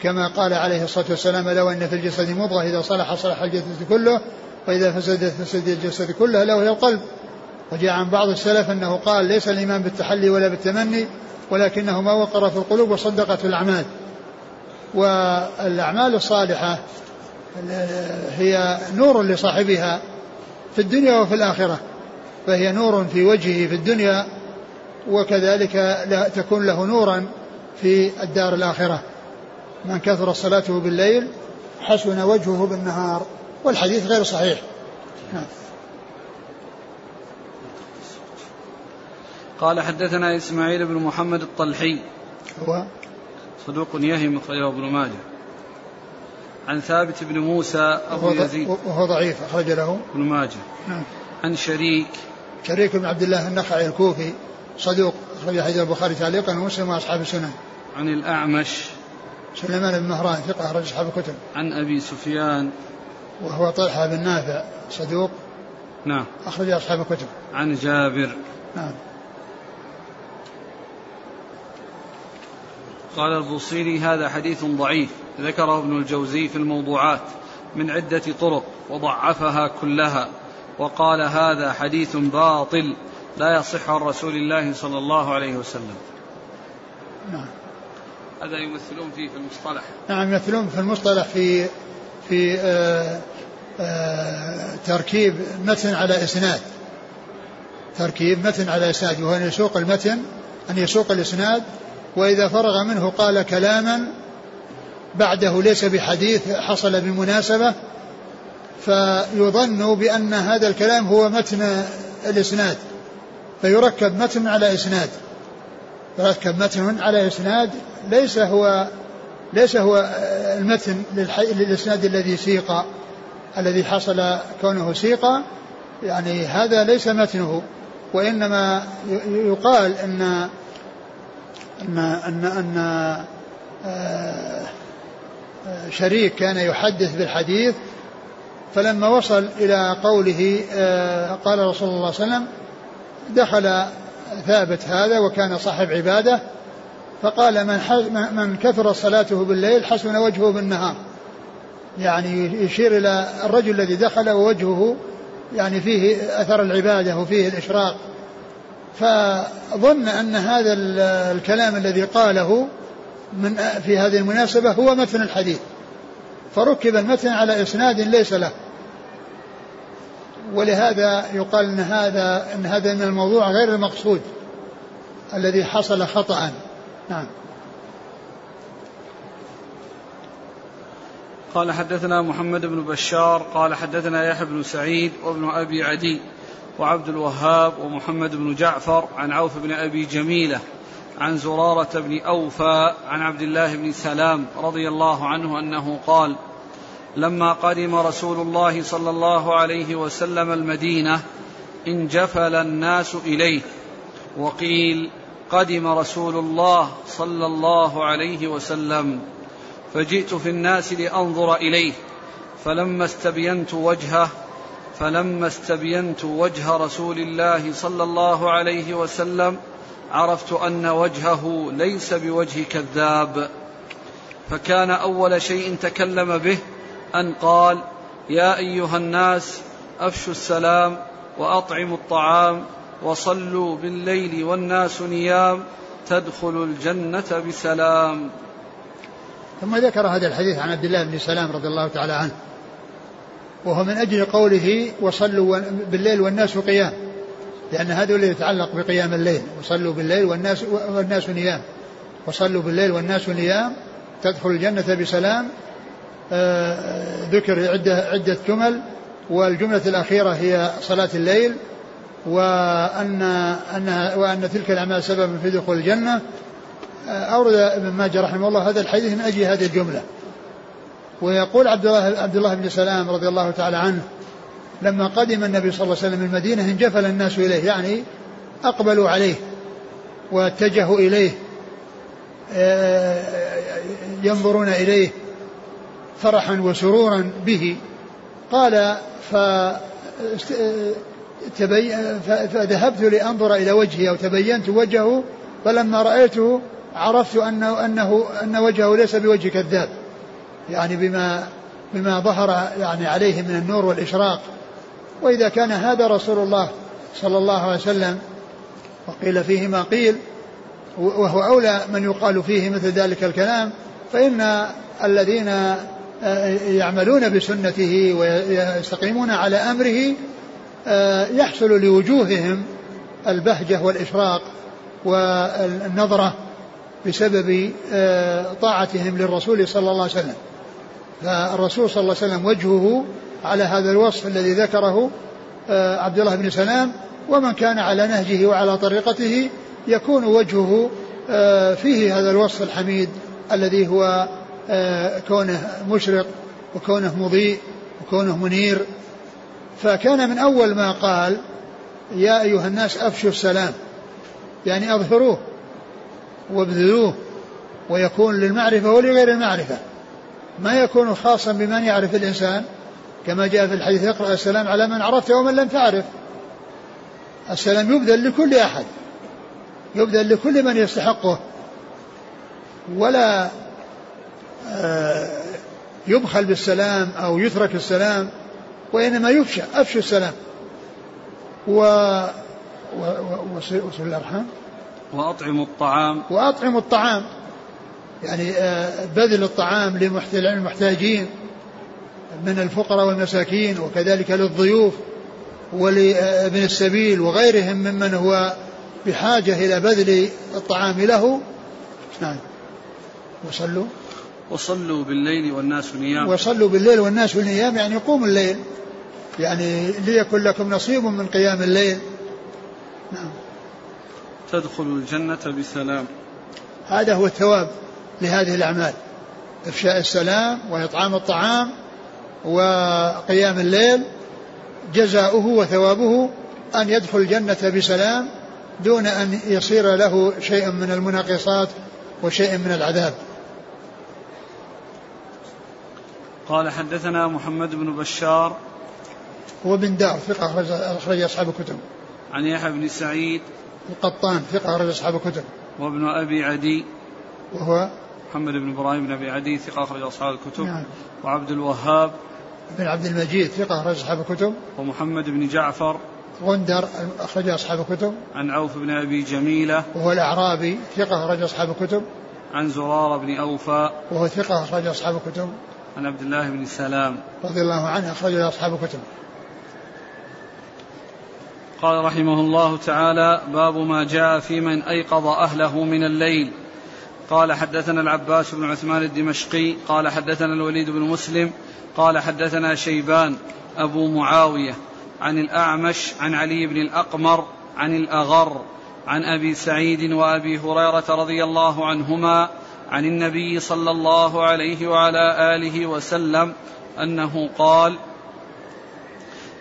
كما قال عليه الصلاة والسلام لو أن في الجسد مضغة إذا صلح صلح الجسد كله وإذا فسدت فسد الجسد كله له هي القلب. وجاء عن بعض السلف أنه قال ليس الإيمان بالتحلي ولا بالتمني ولكنه ما وقر في القلوب وصدقت في الأعمال. والأعمال الصالحة هي نور لصاحبها في الدنيا وفي الآخرة. فهي نور في وجهه في الدنيا وكذلك لا تكون له نورا في الدار الآخرة. من كثر صلاته بالليل حسن وجهه بالنهار والحديث غير صحيح. نعم. قال حدثنا إسماعيل بن محمد الطلحي. هو صدوق يهم أخرجه ابن ماجه. عن ثابت بن موسى أبو يزيد. وهو ضعيف أخرج له. ابن ماجه. نعم. عن شريك. شريك بن عبد الله النخعي الكوفي صدوق أخرج حديث البخاري تعليقا ومسلم وأصحاب السنن. عن الأعمش. سليمان بن مهران ثقة أخرج أصحاب الكتب. عن أبي سفيان. وهو طلحة بن نافع صدوق نعم. أخرج أصحاب الكتب. عن جابر. نعم. قال البوصيري هذا حديث ضعيف. ذكره ابن الجوزي في الموضوعات من عدة طرق وضعفها كلها وقال هذا حديث باطل لا يصح عن رسول الله صلى الله عليه وسلم. نعم. هذا يمثلون فيه في المصطلح. نعم يمثلون في المصطلح في في آآ آه، آآ آه، تركيب متن على إسناد. تركيب متن على إسناد وهو أن يسوق المتن أن يسوق الإسناد وإذا فرغ منه قال كلاما بعده ليس بحديث حصل بمناسبة فيظن بأن هذا الكلام هو متن الإسناد فيركب متن على إسناد. يركب متن على إسناد ليس هو ليس هو المتن للإسناد الذي سيق الذي حصل كونه سيق يعني هذا ليس متنه. وإنما يقال أن أن أن, أن آه، شريك كان يحدث بالحديث فلما وصل إلى قوله آه، قال رسول الله صلى الله عليه وسلم دخل ثابت هذا وكان صاحب عبادة فقال من, من كثر صلاته بالليل حسن وجهه بالنهار. يعني يشير إلى الرجل الذي دخل ووجهه يعني فيه أثر العبادة وفيه الإشراق. فظن أن هذا الكلام الذي قاله من في هذه المناسبة هو متن الحديث. فركب المتن على إسناد ليس له. ولهذا يقال إن هذا إن هذا من الموضوع غير المقصود الذي حصل خطأ. نعم. قال حدثنا محمد بن بشار قال حدثنا يحيى بن سعيد وابن أبي عدي وعبد الوهاب ومحمد بن جعفر عن عوف بن أبي جميلة عن زرارة بن أوفى عن عبد الله بن سلام رضي الله عنه أنه قال لما قدم رسول الله صلى الله عليه وسلم المدينة انجفل الناس إليه وقيل قدم رسول الله صلى الله عليه وسلم فجئت في الناس لأنظر إليه فلما استبينت وجهه فلما استبينت وجه رسول الله صلى الله عليه وسلم عرفت أن وجهه ليس بوجه كذاب فكان أول شيء تكلم به أن قال يا أيها الناس أفشوا السلام وأطعموا الطعام وصلوا بالليل والناس نيام تدخلوا الجنة بسلام. ثم ذكر هذا الحديث عن عبد الله بن سلام رضي الله تعالى عنه وهو من أجل قوله وصلوا بالليل والناس قيام. لأن هذا الذي يتعلق بقيام الليل وصلوا بالليل والناس والناس نيام. وصلوا بالليل والناس نيام تدخل الجنة بسلام آه، ذكر عدة عدة جمل والجملة الأخيرة هي صلاة الليل وأن أنها وأن تلك الأعمال سبب في دخول الجنة. أورد ابن ماجه رحمه الله هذا الحديث من أجل هذه الجملة. ويقول عبد الله عبد الله بن سلام رضي الله تعالى عنه لما قدم النبي صلى الله عليه وسلم المدينة انجفل الناس إليه يعني أقبلوا عليه واتجهوا إليه ينظرون إليه فرحا وسرورا به. قال ف فذهبت لأنظر إلى وجهه أو تبينت وجهه فلما رأيته عرفت أنه, أنه أن وجهه ليس بوجه كذاب يعني بما بما ظهر يعني عليه من النور والإشراق. وإذا كان هذا رسول الله صلى الله عليه وسلم وقيل فيه ما قيل وهو أولى من يقال فيه مثل ذلك الكلام فإن الذين آه، يعملون بسنته ويستقيمون على أمره آه، يحصل لوجوههم البهجة والإشراق والنظرة بسبب آه، طاعتهم للرسول صلى الله عليه وسلم. فالرسول صلى الله عليه وسلم وجهه على هذا الوصف الذي ذكره عبد الله بن سلام ومن كان على نهجه وعلى طريقته يكون وجهه فيه هذا الوصف الحميد الذي هو كونه مشرق وكونه مضيء وكونه منير. فكان من أول ما قال يا أيها الناس أفشوا السلام. يعني أظهروه وابذلوه ويكون للمعرفة ولغير المعرفة. ما يكون خاصا بمن يعرف الإنسان كما جاء في الحديث اقرأ السلام على من عرفت ومن لم تعرف. السلام يبذل لكل أحد. يبذل لكل من يستحقه. ولا آه، يبخل بالسلام أو يترك السلام وإنما يفشى أفشوا السلام. و وصل الأرحام. وأطعموا الطعام. وأطعموا الطعام. يعني آه، بذل الطعام للمحتاجين. من الفقراء والمساكين وكذلك للضيوف ولابن السبيل وغيرهم ممن هو بحاجة إلى بذل الطعام له. نعم. وصلوا. وصلوا بالليل والناس نيام. وصلوا بالليل والناس نيام يعني قوموا الليل. يعني ليكن لكم نصيب من قيام الليل. نعم. تدخل الجنة بسلام. هذا هو الثواب لهذه الأعمال. إفشاء السلام وإطعام الطعام وقيام الليل جزاؤه وثوابه أن يدخل الجنة بسلام دون أن يصير له شيء من المناقصات وشيء من العذاب. قال حدثنا محمد بن بشار هو بن دار ثقة أخرج أصحاب الكتب. عن يحيى بن سعيد القطان ثقة أخرج أصحاب الكتب. وابن أبي عدي وهو محمد بن إبراهيم بن أبي عدي ثقة أخرج أصحاب الكتب. نعم. وعبد الوهاب بن عبد المجيد ثقة أخرج أصحاب الكتب. ومحمد بن جعفر. غندر أخرج أصحاب الكتب. عن عوف بن أبي جميلة. وهو الأعرابي ثقة أخرج أصحاب الكتب. عن زرارة بن أوفى. وهو ثقة أخرج أصحاب الكتب. عن عبد الله بن سلام. رضي الله عنه أخرج أصحاب الكتب. قال رحمه الله تعالى باب ما جاء في من أيقظ أهله من الليل. قال حدثنا العباس بن عثمان الدمشقي قال حدثنا الوليد بن مسلم قال حدثنا شيبان أبو معاوية عن الأعمش عن علي بن الأقمر عن الأغر عن أبي سعيد وأبي هريرة رضي الله عنهما عن النبي صلى الله عليه وعلى آله وسلم أنه قال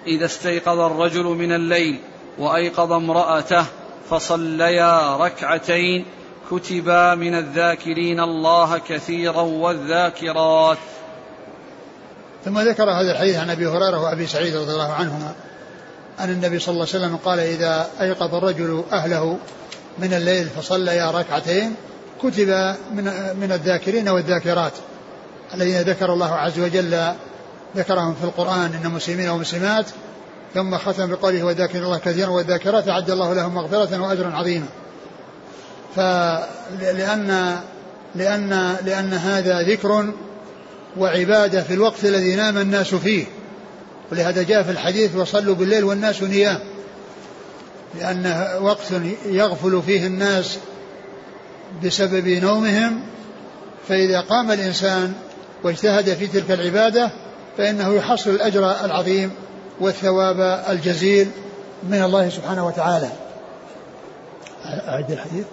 إذا استيقظ الرجل من الليل وأيقظ امرأته فصليا ركعتين كتبا من الذاكرين الله كثيرا والذاكرات. ثم ذكر هذا الحديث عن أبي هريرة وأبي سعيد رضي الله عنهما أن النبي صلى الله عليه وسلم قال إذا أيقظ الرجل أهله من الليل فصليا ركعتين كتب من من الذاكرين والذاكرات الذين ذكر الله عز وجل ذكرهم في القرآن إن مسلمين ومسلمات ثم ختم بقوله وذاكر الله كثيرا والذاكرات أعد الله لهم مغفرة وأجرا عظيما. فلأن لأن لأن هذا ذكر وعبادة في الوقت الذي نام الناس فيه. ولهذا جاء في الحديث وصلوا بالليل والناس نيام. لأنه وقت يغفل فيه الناس بسبب نومهم فإذا قام الإنسان واجتهد في تلك العبادة فإنه يحصل الأجر العظيم والثواب الجزيل من الله سبحانه وتعالى. أعد الحديث.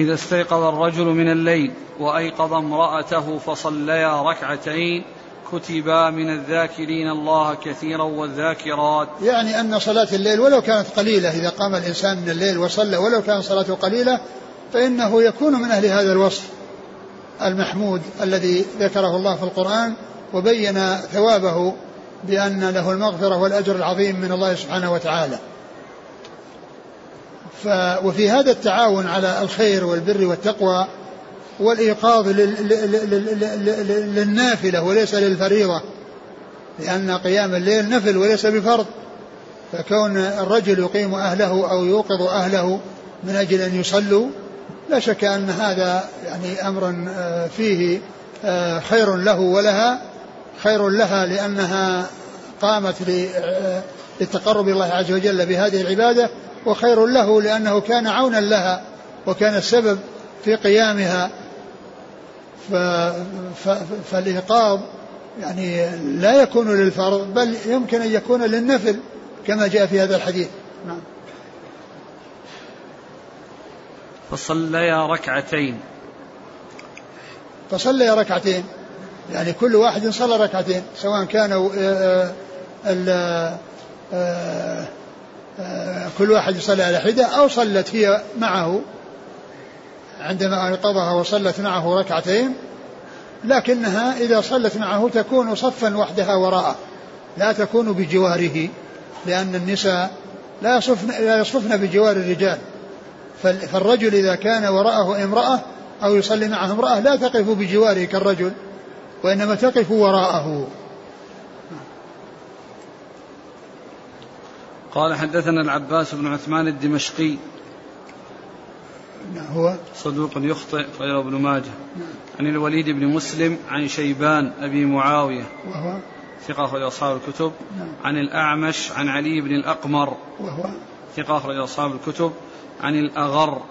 إذا استيقظ الرجل من الليل وأيقظ امرأته فصليا ركعتين كتبا من الذاكرين الله كثيرا والذاكرات. يعني أن صلاة الليل ولو كانت قليلة إذا قام الإنسان من الليل وصلى ولو كان صلاته قليلة فإنه يكون من أهل هذا الوصف المحمود الذي ذكره الله في القرآن وبين ثوابه بأن له المغفرة والأجر العظيم من الله سبحانه وتعالى. ف وفي هذا التعاون على الخير والبر والتقوى والإيقاظ للنافلة وليس للفريضة لأن قيام الليل نفل وليس بفرض. فكون الرجل يقيم أهله أو يوقظ أهله من أجل أن يصلوا لا شك أن هذا يعني أمر آه، فيه آه، خير له ولها خير لها لأنها قامت آه، للتقرب الله عز وجل بهذه العبادة. وخير له لأنه كان عونا لها وكان السبب في قيامها. ف فالإيقاظ يعني لا يكون للفرض بل يمكن أن يكون للنفل كما جاء في هذا الحديث. نعم. فصليا ركعتين. فصليا ركعتين. يعني كل واحد صلى ركعتين سواء كانوا آه، آه، آه، كل واحد يصلي على حدة أو صلت هي معه عندما أيقظها وصلت معه ركعتين لكنها إذا صلت معه تكون صفا وحدها وراءه لا تكون بجواره لأن النساء لا يصفن, لا يصفن بجوار الرجال. فالرجل إذا كان وراءه امرأة أو يصلي معه امرأة لا تقف بجواره كالرجل وإنما تقف وراءه. قال حدثنا العباس بن عثمان الدمشقي. نعم هو صدوق يخطئ غير ابن ماجه. عن الوليد بن مسلم عن شيبان أبي معاوية. وهو ثقة أخرج أصحاب الكتب. نعم. عن الأعمش عن علي بن الأقمر. وهو ثقة أخرج أصحاب الكتب. عن الأغر.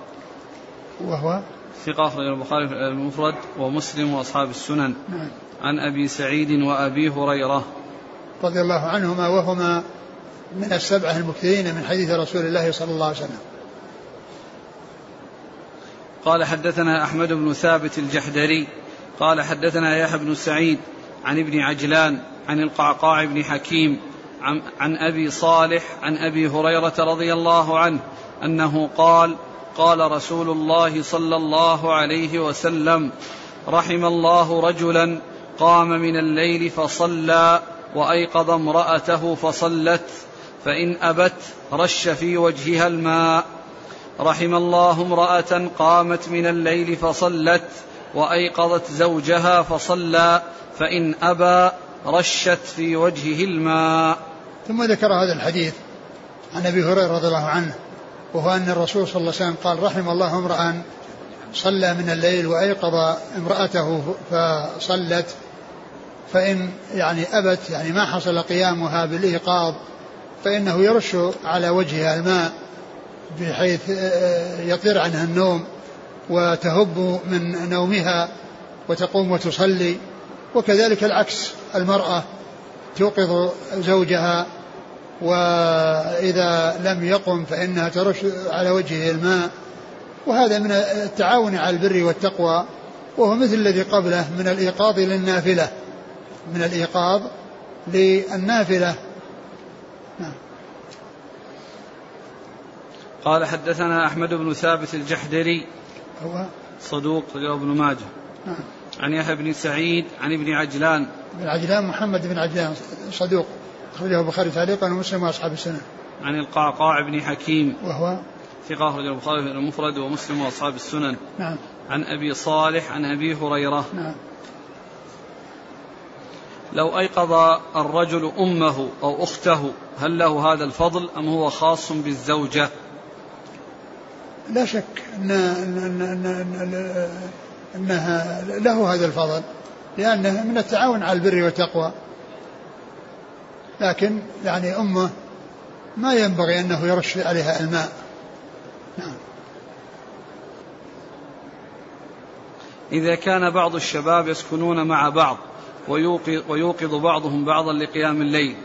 وهو ثقة أخرج البخاري المفرد ومسلم وأصحاب السنن. نعم. عن أبي سعيد وأبي هريرة. رضي الله عنهما وهما من السبعة المكثرين من حديث رسول الله صلى الله عليه وسلم. قال حدثنا أحمد بن ثابت الجحدري قال حدثنا يحيى بن سعيد عن ابن عجلان عن القعقاع بن حكيم عن, عن أبي صالح عن أبي هريرة رضي الله عنه أنه قال قال رسول الله صلى الله عليه وسلم رحم الله رجلا قام من الليل فصلى وأيقظ امرأته فصلت فإن أبت رش في وجهها الماء رحم الله امرأة قامت من الليل فصلت وأيقظت زوجها فصلى فإن أبى رشت في وجهه الماء. ثم ذكر هذا الحديث عن أبي هريرة رضي الله عنه وهو أن الرسول صلى الله عليه وسلم قال رحم الله امرأ صلى من الليل وأيقظ امرأته فصلت فإن يعني أبت يعني ما حصل قيامها بالإيقاظ فإنه يرش على وجهها الماء بحيث يطير عنها النوم وتهب من نومها وتقوم وتصلي. وكذلك العكس المرأة توقظ زوجها وإذا لم يقم فإنها ترش على وجهه الماء. وهذا من التعاون على البر والتقوى وهو مثل الذي قبله من الإيقاظ للنافلة من الإيقاظ للنافلة. نعم. قال حدثنا أحمد بن ثابت الجحدري. هو؟ صدوق رجل ابن ماجه. نعم. عن يحيى بن سعيد عن ابن عجلان. بن عجلان محمد بن عجلان صدوق. أخرجه البخاري تعليقا ومسلم وأصحاب السنة. عن القعقاع بن حكيم. وهو؟ ثقة أخرجه البخاري في المفرد ومسلم وأصحاب السنن. نعم. عن أبي صالح عن أبي هريرة. نعم. لو أيقظ الرجل أمه أو أخته هل له هذا الفضل أم هو خاص بالزوجة؟ لا شك أن أن أن أنها له هذا الفضل لأنه من التعاون على البر والتقوى. لكن يعني أمه ما ينبغي أنه يرش عليها الماء. نعم. إذا كان بعض الشباب يسكنون مع بعض ويوقظ بعضهم بعضا لقيام الليل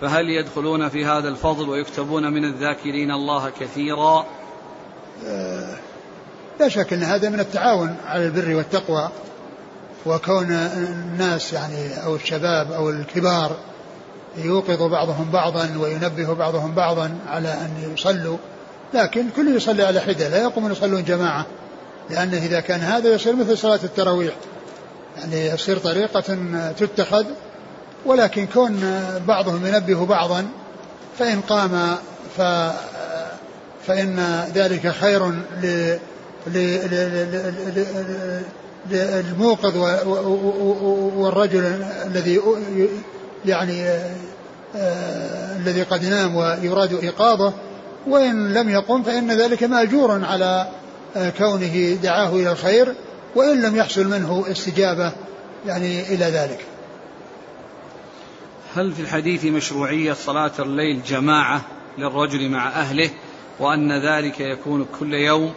فهل يدخلون في هذا الفضل ويكتبون من الذاكرين الله كثيرا؟ آه، لا شك أن هذا من التعاون على البر والتقوى وكون الناس يعني أو الشباب أو الكبار يوقظ بعضهم بعضا وينبه بعضهم بعضا على أن يصلوا لكن كل يصلي على حدة لا يقوم يصلون جماعة لأنه إذا كان هذا يصير مثل صلاة التراويح يعني يصير طريقة تتخذ ولكن كون بعضهم ينبه بعضا فإن قام ف فإن ذلك خير للموقظ والرجل الذي يعني آه، الذي قد نام ويراد إيقاظه وإن لم يقم فإن ذلك مأجور على آه، كونه دعاه إلى الخير وإن لم يحصل منه استجابة يعني إلى ذلك. هل في الحديث مشروعية صلاة الليل جماعة للرجل مع أهله وأن ذلك يكون كل يوم؟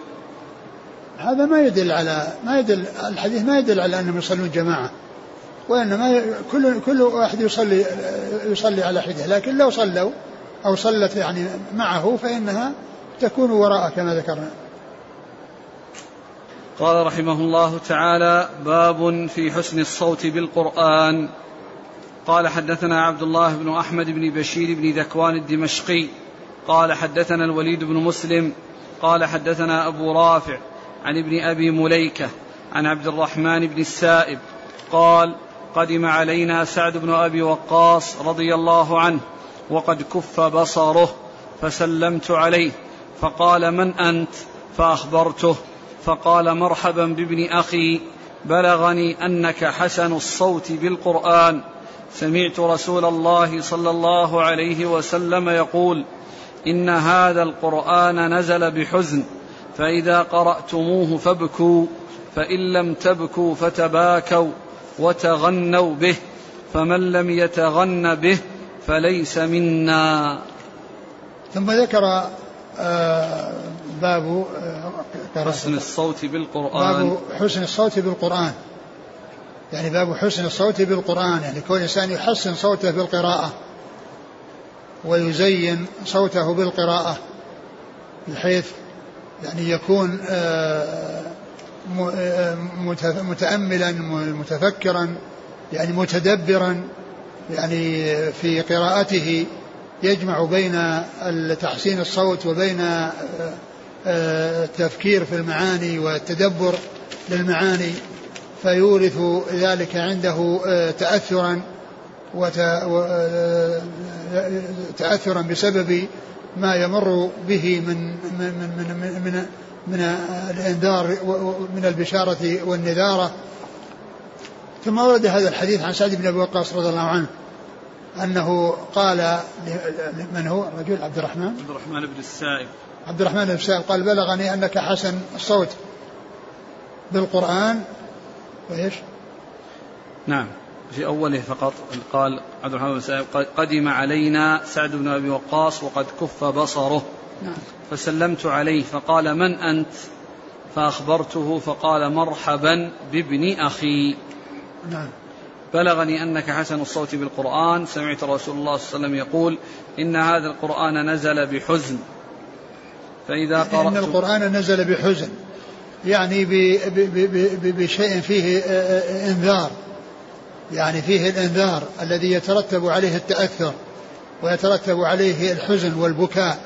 هذا ما يدل على ما يدل الحديث ما يدل على أنهم يصلون جماعة وإنما كل كل واحد يصلي يصلي على حدة لكن لو صلوا أو صلت يعني معه فإنها تكون وراءه كما ذكرنا. قال رحمه الله تعالى باب في حسن الصوت بالقرآن. قال حدثنا عبد الله بن أحمد بن بشير بن ذكوان الدمشقي. قال حدثنا الوليد بن مسلم. قال حدثنا أبو رافع عن ابن أبي مليكة عن عبد الرحمن بن السائب. قال قدم علينا سعد بن أبي وقاص رضي الله عنه وقد كف بصره فسلمت عليه. فقال من أنت؟ فأخبرته. فقال مرحبا بابن أخي بلغني أنك حسن الصوت بالقرآن. سمعت رسول الله صلى الله عليه وسلم يقول إن هذا القرآن نزل بحزن فإذا قرأتموه فابكوا فإن لم تبكوا فتباكوا وتغنوا به فمن لم يتغن به فليس منا. ثم ذكر آه، باب آه، حسن الصوت بالقرآن. باب حسن الصوت بالقرآن. يعني باب حسن الصوت بالقرآن يعني كل إنسان يحسن صوته بالقراءة ويزين صوته بالقراءة بحيث يعني يكون آه متأملا متفكرا يعني متدبرا يعني في قراءته يجمع بين تحسين الصوت وبين آه، التفكير في المعاني والتدبر للمعاني. فيورث ذلك عنده آه، تأثرا آه، تأثرا بسبب ما يمر به من من من من, من من الإنذار من البشارة والنذارة. ثم ورد هذا الحديث عن سعد بن أبي وقاص رضي الله عنه أنه قال من هو؟ الرجل؟ عبد الرحمن؟ عبد الرحمن بن السائب. عبد الرحمن بن السائب قال بلغني أنك حسن الصوت بالقرآن وإيش؟ نعم. في أوله فقط قال عبد الرحمن بن السائب قدم علينا سعد بن أبي وقاص وقد كف بصره. نعم. فسلمت عليه فقال من أنت؟ فأخبرته فقال مرحبا بابن أخي. نعم. بلغني أنك حسن الصوت بالقرآن سمعت رسول الله صلى الله عليه وسلم يقول إن هذا القرآن نزل بحزن. فإذا قرأت إن القرآن نزل بحزن. يعني بشيء فيه إنذار. يعني فيه الإنذار الذي يترتب عليه التأثر ويترتب عليه الحزن والبكاء.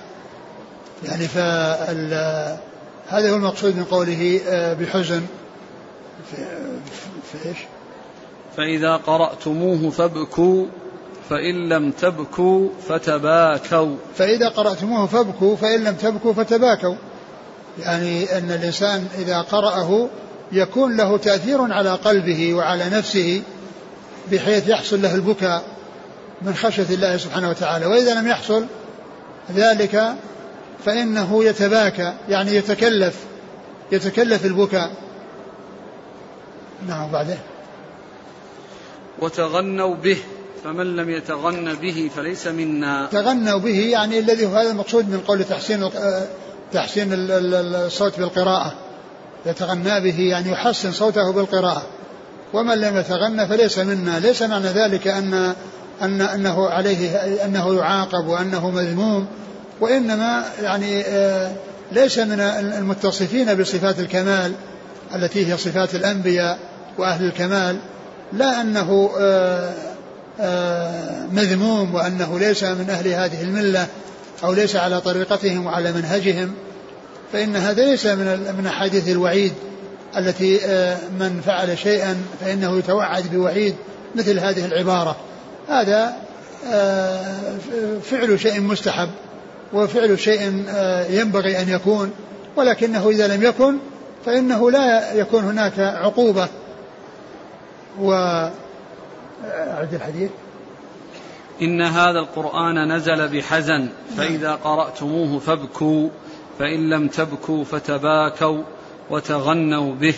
يعني فال هذا هو المقصود من قوله آه، بحزن. في, في إيش؟ فإذا قرأتموه فابكوا فإن لم تبكوا فتباكوا. فإذا قرأتموه فابكوا فإن لم تبكوا فتباكوا. يعني أن الإنسان إذا قرأه يكون له تأثير على قلبه وعلى نفسه بحيث يحصل له البكاء من خشية الله سبحانه وتعالى. وإذا لم يحصل ذلك فإنه يتباكى يعني يتكلف يتكلف البكاء. نعم بعدين. وتغنوا به فمن لم يتغن به فليس منا. تغنوا به يعني الذي هو هذا المقصود من قول تحسين تحسين الصوت بالقراءة. يتغنى به يعني يحسن صوته بالقراءة. ومن لم يتغنى فليس منا. ليس معنى ذلك أن أن أنه عليه أنه يعاقب وأنه مذموم. وإنما يعني آه، ليس من المتصفين بصفات الكمال التي هي صفات الأنبياء وأهل الكمال. لا أنه آه، آه، مذموم وأنه ليس من أهل هذه الملة. أو ليس على طريقتهم وعلى منهجهم فإن هذا ليس من من أحاديث الوعيد التي آه، من فعل شيئا فإنه يتوعد بوعيد مثل هذه العبارة. هذا فعل شيء مستحب وفعل شيء ينبغي أن يكون ولكنه إذا لم يكن فإنه لا يكون هناك عقوبة. و أعد الحديث. إن هذا القرآن نزل بحزن فإذا قرأتموه فابكوا فإن لم تبكوا فتباكوا وتغنوا به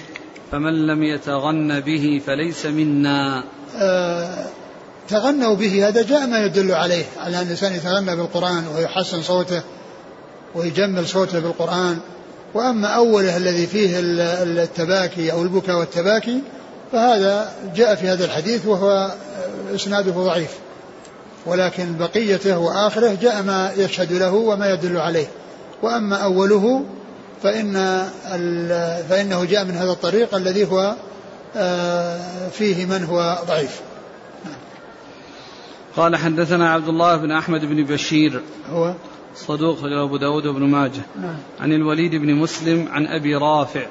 فمن لم يتغن به فليس منا. آه تغنوا به هذا جاء ما يدل عليه على أن الإنسان يتغنى بالقرآن ويحسن صوته ويجمل صوته بالقرآن. وأما أوله الذي فيه التباكي أو البكاء والتباكي فهذا جاء في هذا الحديث وهو إسناده ضعيف. ولكن بقيته وآخره جاء ما يشهد له وما يدل عليه وأما أوله فإن فإنه جاء من هذا الطريق الذي هو آه، فيه من هو ضعيف قال حدثنا عبد الله بن أحمد بن بشير هو صدوق أبو داود بن ماجه نعم. عن الوليد بن مسلم عن أبي رافع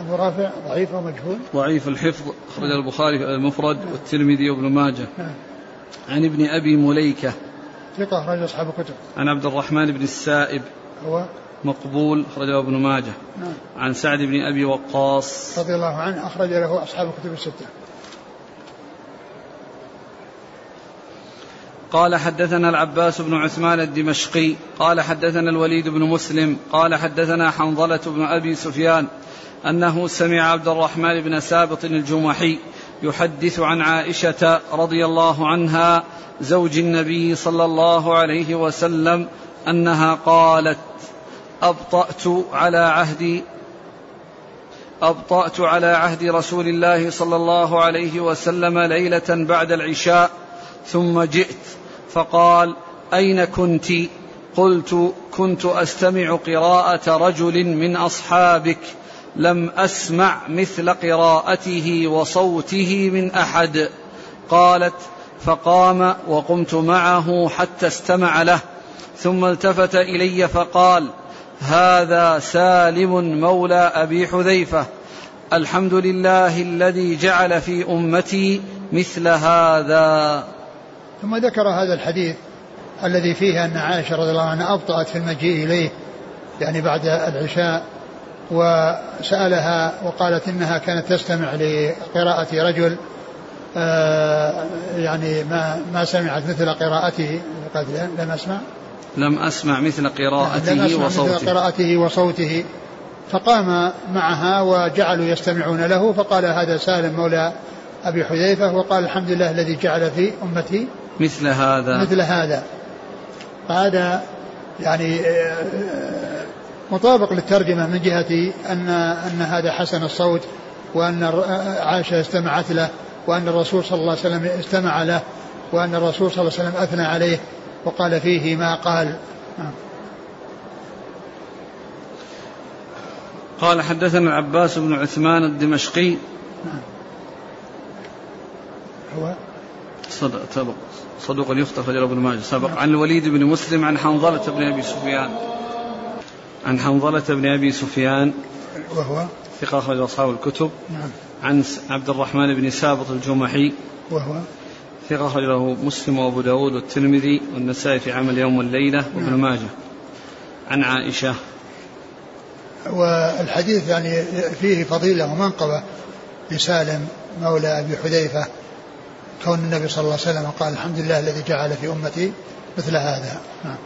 أبو رافع ضعيف ومجهول ضعيف الحفظ أخرج البخاري المفرد نعم. والترمذي وابن ماجه نعم. عن ابن أبي مليكة. ثقة أخرج أصحاب الكتب. عن عبد الرحمن بن السائب. هو؟ مقبول أخرجه ابن ماجه. نعم. عن سعد بن أبي وقاص. رضي الله عنه أخرج له أصحاب الكتب الستة. قال حدثنا العباس بن عثمان الدمشقي. قال حدثنا الوليد بن مسلم. قال حدثنا حنظلة بن أبي سفيان أنه سمع عبد الرحمن بن سابط الجمحي يحدث عن عائشة رضي الله عنها زوج النبي صلى الله عليه وسلم أنها قالت أبطأت على عهد أبطأت على عهد رسول الله صلى الله عليه وسلم ليلة بعد العشاء ثم جئت فقال أين كنت؟ قلت كنت أستمع قراءة رجل من أصحابك. لم أسمع مثل قراءته وصوته من أحد. قالت فقام وقمت معه حتى استمع له ثم التفت إلي فقال هذا سالم مولى أبي حذيفة. الحمد لله الذي جعل في أمتي مثل هذا. ثم ذكر هذا الحديث الذي فيه أن عائشة رضي الله عنها أبطأت في المجيء إليه يعني بعد العشاء وسألها وقالت إنها كانت تستمع لقراءة رجل آه، يعني ما ما سمعت مثل قراءته. قالت لم أسمع. لم أسمع مثل قراءته لم أسمع وصوته. مثل قراءته وصوته. فقام معها وجعلوا يستمعون له فقال هذا سالم مولى أبي حذيفة وقال الحمد لله الذي جعل في أمتي مثل هذا. مثل هذا. هذا يعني آه، مطابق للترجمة من جهة أن أن هذا حسن الصوت وأن عائشة استمعت له وأن الرسول صلى الله عليه وسلم استمع له وأن الرسول صلى الله عليه وسلم أثنى عليه وقال فيه ما قال. قال حدثنا العباس بن عثمان الدمشقي. هو صدق صدوق يخطئ رجل ابن ماجه سبق عن الوليد بن مسلم عن حنظلة بن أبي سفيان عن حنظلة بن أبي سفيان وهو؟ ثقة أخرج أصحاب الكتب. نعم. عن عبد الرحمن بن سابط الجمحي وهو؟ ثقة أخرج له مسلم وأبو داود والترمذي والنسائي في عمل يوم والليلة وابن نعم. ماجه. عن عائشة. والحديث يعني فيه فضيلة ومنقبة. لسالم مولى أبي حذيفة. كون النبي صلى الله عليه وسلم قال الحمد لله الذي جعل في أمتي مثل هذا. نعم.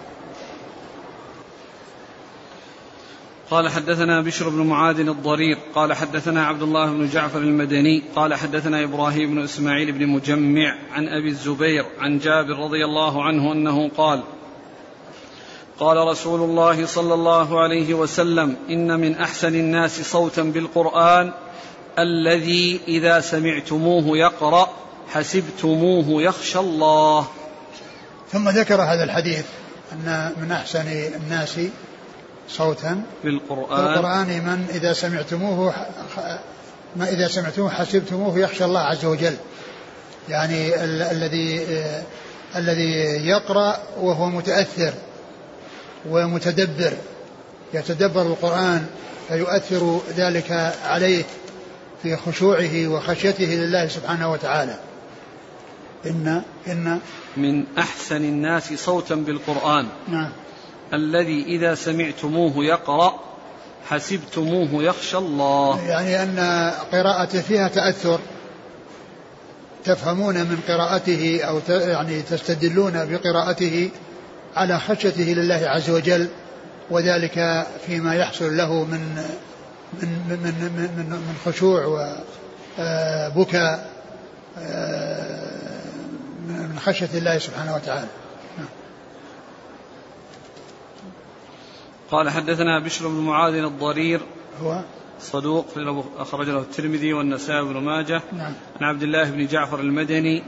قال حدثنا بشر بن معاذ الضرير قال حدثنا عبد الله بن جعفر المدني قال حدثنا إبراهيم بن إسماعيل بن مجمع عن أبي الزبير عن جابر رضي الله عنه أنه قال قال رسول الله صلى الله عليه وسلم إن من أحسن الناس صوتا بالقرآن الذي إذا سمعتموه يقرأ حسبتموه يخشى الله. ثم ذكر هذا الحديث أن من أحسن الناس صوتا. بالقرآن القرآن من إذا سمعتموه ما إذا سمعتموه حسبتموه يخشى الله عز وجل. يعني ال- الذي آه، الذي يقرأ وهو متأثر ومتدبر. يتدبر القرآن فيؤثر ذلك عليه في خشوعه وخشيته لله سبحانه وتعالى. إن إن من أحسن الناس صوتا بالقرآن. نعم. الذي إذا سمعتموه يقرأ حسبتموه يخشى الله. يعني أن قراءته فيها تأثر. تفهمون من قراءته أو يعني تستدلون بقراءته على خشيته لله عز وجل وذلك فيما يحصل له من من من من, من, من خشوع وبكاء من خشية الله سبحانه وتعالى. قال حدثنا بشر بن معاذ الضرير. هو؟ صدوق أخرج له الترمذي والنسائي بن ماجه. نعم. عن عبد الله بن جعفر المدني.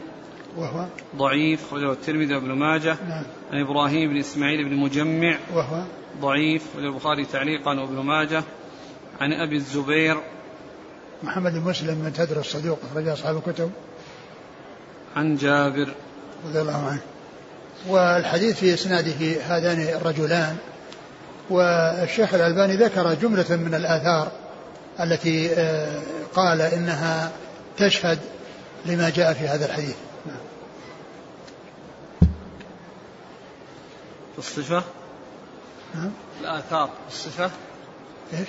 وهو؟ ضعيف أخرجه الترمذي وابن ماجه. نعم. عن إبراهيم بن إسماعيل بن مجمع. وهو؟ ضعيف أخرجه البخاري تعليقا وابن ماجه. عن أبي الزبير. محمد بن مسلم من تدر الصدوق أخرج أصحاب الكتب. عن جابر. رضي الله عنه. والحديث في إسناده هذان الرجلان. والشيخ الألباني ذكر جملة من الآثار التي آه، قال إنها تشهد لما جاء في هذا الحديث. نعم. في الصفة؟ نعم. الآثار. الصفة؟ إيش؟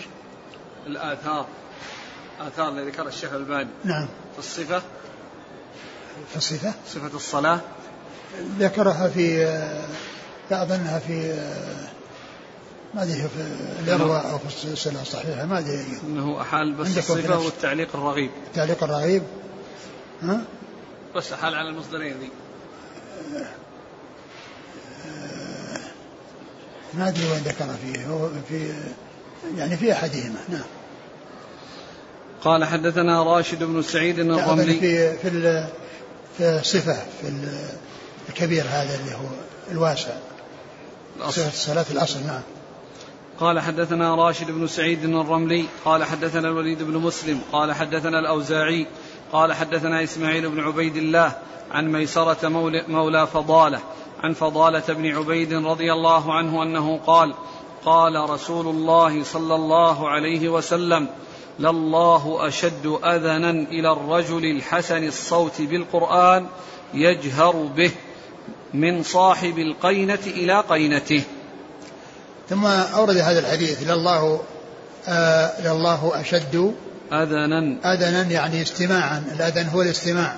الآثار. آثار اللي ذكرها الشيخ الباني نعم. في الصفة؟ في الصفة؟ صفة الصلاة. ذكرها في آه، لا أظنها في آه، ما أدري في الإرواء أو في السلسلة الصحيحة ما أدري. أنه أحال بس نفس- والتعليق الرغيب. التعليق الرغيب؟ ها؟ بس أحال على المصدرين ذي. ما أدري وين ذكر فيه. هو في يعني في أحدهما. نعم. قال حدثنا راشد بن سعيد الرملي. في في في الصفة في ال- الكبير هذا اللي هو الواسع. الأصل. صفة الصلاة الأصل نعم. قال حدثنا راشد بن سعيد الرملي قال حدثنا الوليد بن مسلم قال حدثنا الأوزاعي قال حدثنا إسماعيل بن عبيد الله عن ميسرة مولى, مولى فضالة عن فضالة بن عبيد رضي الله عنه أنه قال قال رسول الله صلى الله عليه وسلم لله أشد أذنا إلى الرجل الحسن الصوت بالقرآن يجهر به من صاحب القينة إلى قينته ثم أورد هذا الحديث لله آه لله أشد أذنا. أذنا يعني استماعا الأذن هو الاستماع.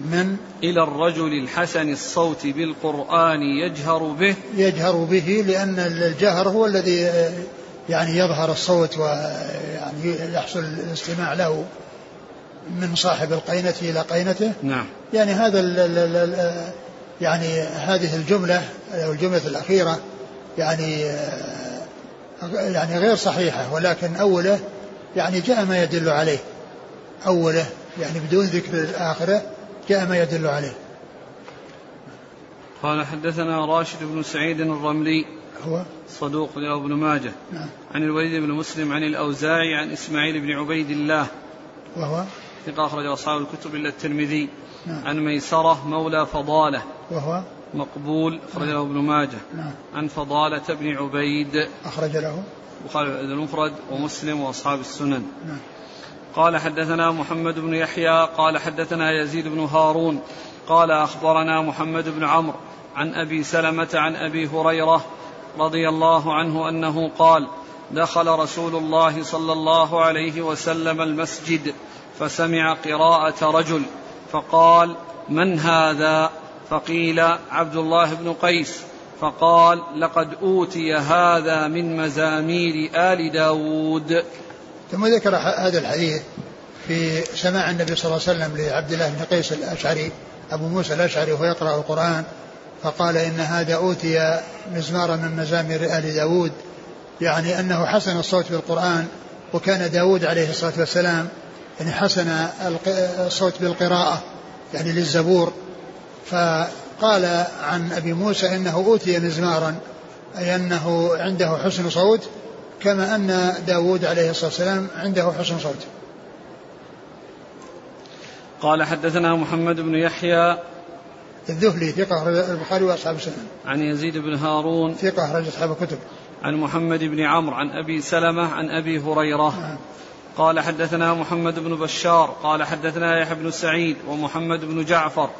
من؟ إلى الرجل الحسن الصوت بالقرآن يجهر به. يجهر به لأن الجهر هو الذي آه، يعني يظهر الصوت ويعني يحصل الاستماع له من صاحب القينة إلى قينته. نعم. يعني هذا ال ال ال يعني هذه الجملة أو الجملة الأخيرة يعني يعني غير صحيحة ولكن أوله يعني جاء ما يدل عليه. أوله يعني بدون ذكر آخره جاء ما يدل عليه. قال حدثنا راشد بن سعيد الرملي هو؟ صدوق له ابن ماجه. نعم. عن الوليد بن مسلم عن الأوزاعي عن إسماعيل بن عبيد الله. وهو؟ ثقة أخرج أصحاب الكتب إلا الترمذي. نعم. عن ميسرة مولى فضالة. وهو؟ مقبول أخرج له ابن ماجه. نعم عن فضالة بن عبيد. أخرج له بخاري الأدب المفرد ومسلم وأصحاب السنن. نعم. قال حدثنا محمد بن يحيى قال حدثنا يزيد بن هارون قال أخبرنا محمد بن عمرو عن أبي سلمة عن أبي هريرة رضي الله عنه أنه قال دخل رسول الله صلى الله عليه وسلم المسجد فسمع قراءة رجل فقال من هذا؟ فقيل عبد الله بن قيس فقال لقد أوتي هذا من مزامير آل داود. ثم ذكر هذا الحديث في سماع النبي صلى الله عليه وسلم لعبد الله بن قيس الأشعري أبو موسى الأشعري وهو يقرأ القرآن فقال إن هذا أوتي مزمارا من مزامير آل داود. يعني أنه حسن الصوت بالقرآن وكان داود عليه الصلاة والسلام يعني حسن الصوت بالقراءة يعني للزبور. فقال عن أبي موسى إنه أوتي مزمارا أي أنه عنده حسن صوت كما أن داود عليه الصلاة والسلام عنده حسن صوت. قال حدثنا محمد بن يحيى الذهلي ثقة البخاري وأصحاب السنن عن يزيد بن هارون ثقة أخرج أصحاب الكتب. عن محمد بن عمرو عن أبي سلمة عن أبي هريرة. نعم. قال حدثنا محمد بن بشار قال حدثنا يحيى بن سعيد ومحمد بن جعفر.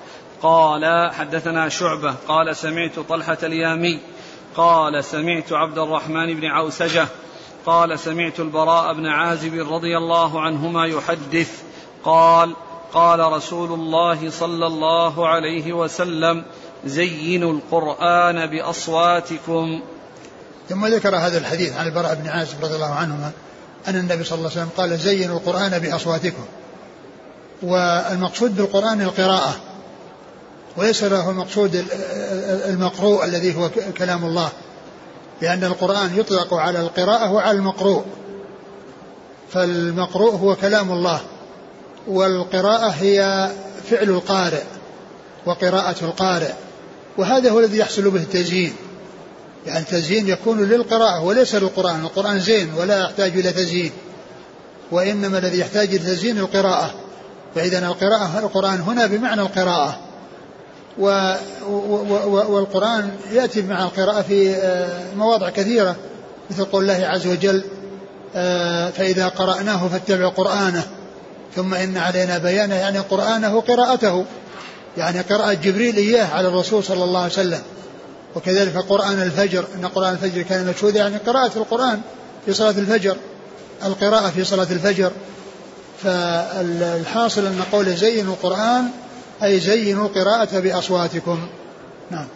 قال حدثنا شعبة قال سمعت طلحة اليامي قال سمعت عبد الرحمن بن عوسجة قال سمعت البراء بن عازب رضي الله عنهما يحدث قال قال رسول الله صلى الله عليه وسلم زينوا القرآن بأصواتكم. ثم ذكر هذا الحديث عن البراء بن عازب رضي الله عنهما أن النبي صلى الله عليه وسلم قال زينوا القرآن بأصواتكم. والمقصود بالقرآن القراءة. وليس له المقصود المقروء الذي هو كلام الله. لأن القرآن يطلق على القراءة وعلى المقروء. فالمقروء هو كلام الله. والقراءة هي فعل القارئ وقراءة القارئ. وهذا هو الذي يحصل به التزيين. يعني التزيين يكون للقراءة وليس للقرآن. القرآن زين ولا يحتاج إلى تزيين. وإنما الذي يحتاج إلى تزيين القراءة. فإذا القراءة القرآن هنا بمعنى القراءة. والقرآن يأتي مع القراءة في آه، مواضع كثيرة مثل قول الله عز وجل آه، فإذا قرأناه فاتبع قرآنه ثم إن علينا بيانه يعني قرآنه قراءته يعني قراءة جبريل إياه على الرسول صلى الله عليه وسلم. وكذلك قرآن الفجر أن قرآن الفجر كان مشهودا يعني قراءة القرآن في صلاة الفجر القراءة في صلاة الفجر. فالحاصل أن قول زينوا القرآن أي زينوا القراءة بأصواتكم. نعم.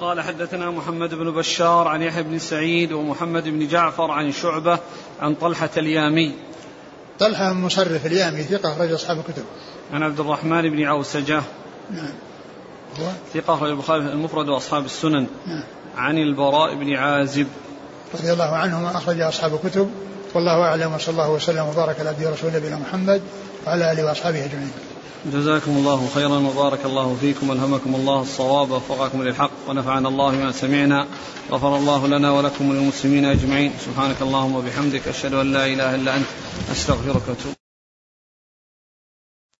قال حدثنا محمد بن بشار عن يحيى بن سعيد ومحمد بن جعفر عن شعبة عن طلحة اليامي. طلحة مصرف اليامي ثقة أخرج أصحاب الكتب. عن عبد الرحمن بن عوسجة. نعم. هو؟ ثقة أخرج البخاري المفرد وأصحاب السنن. نعم. عن البراء بن عازب. رضي الله عنهما أخرج أصحاب الكتب. والله أعلم وصلى الله وسلم وبارك على عبده ورسوله نبينا محمد وعلى آله وأصحابه أجمعين. جزاكم الله خيرا وبارك الله فيكم وألهمكم الله الصواب ووفقكم للحق ونفعنا الله بما سمعنا. غفر الله لنا ولكم وللمسلمين أجمعين. سبحانك اللهم وبحمدك أشهد أن لا إله إلا أنت. أستغفرك وأتوب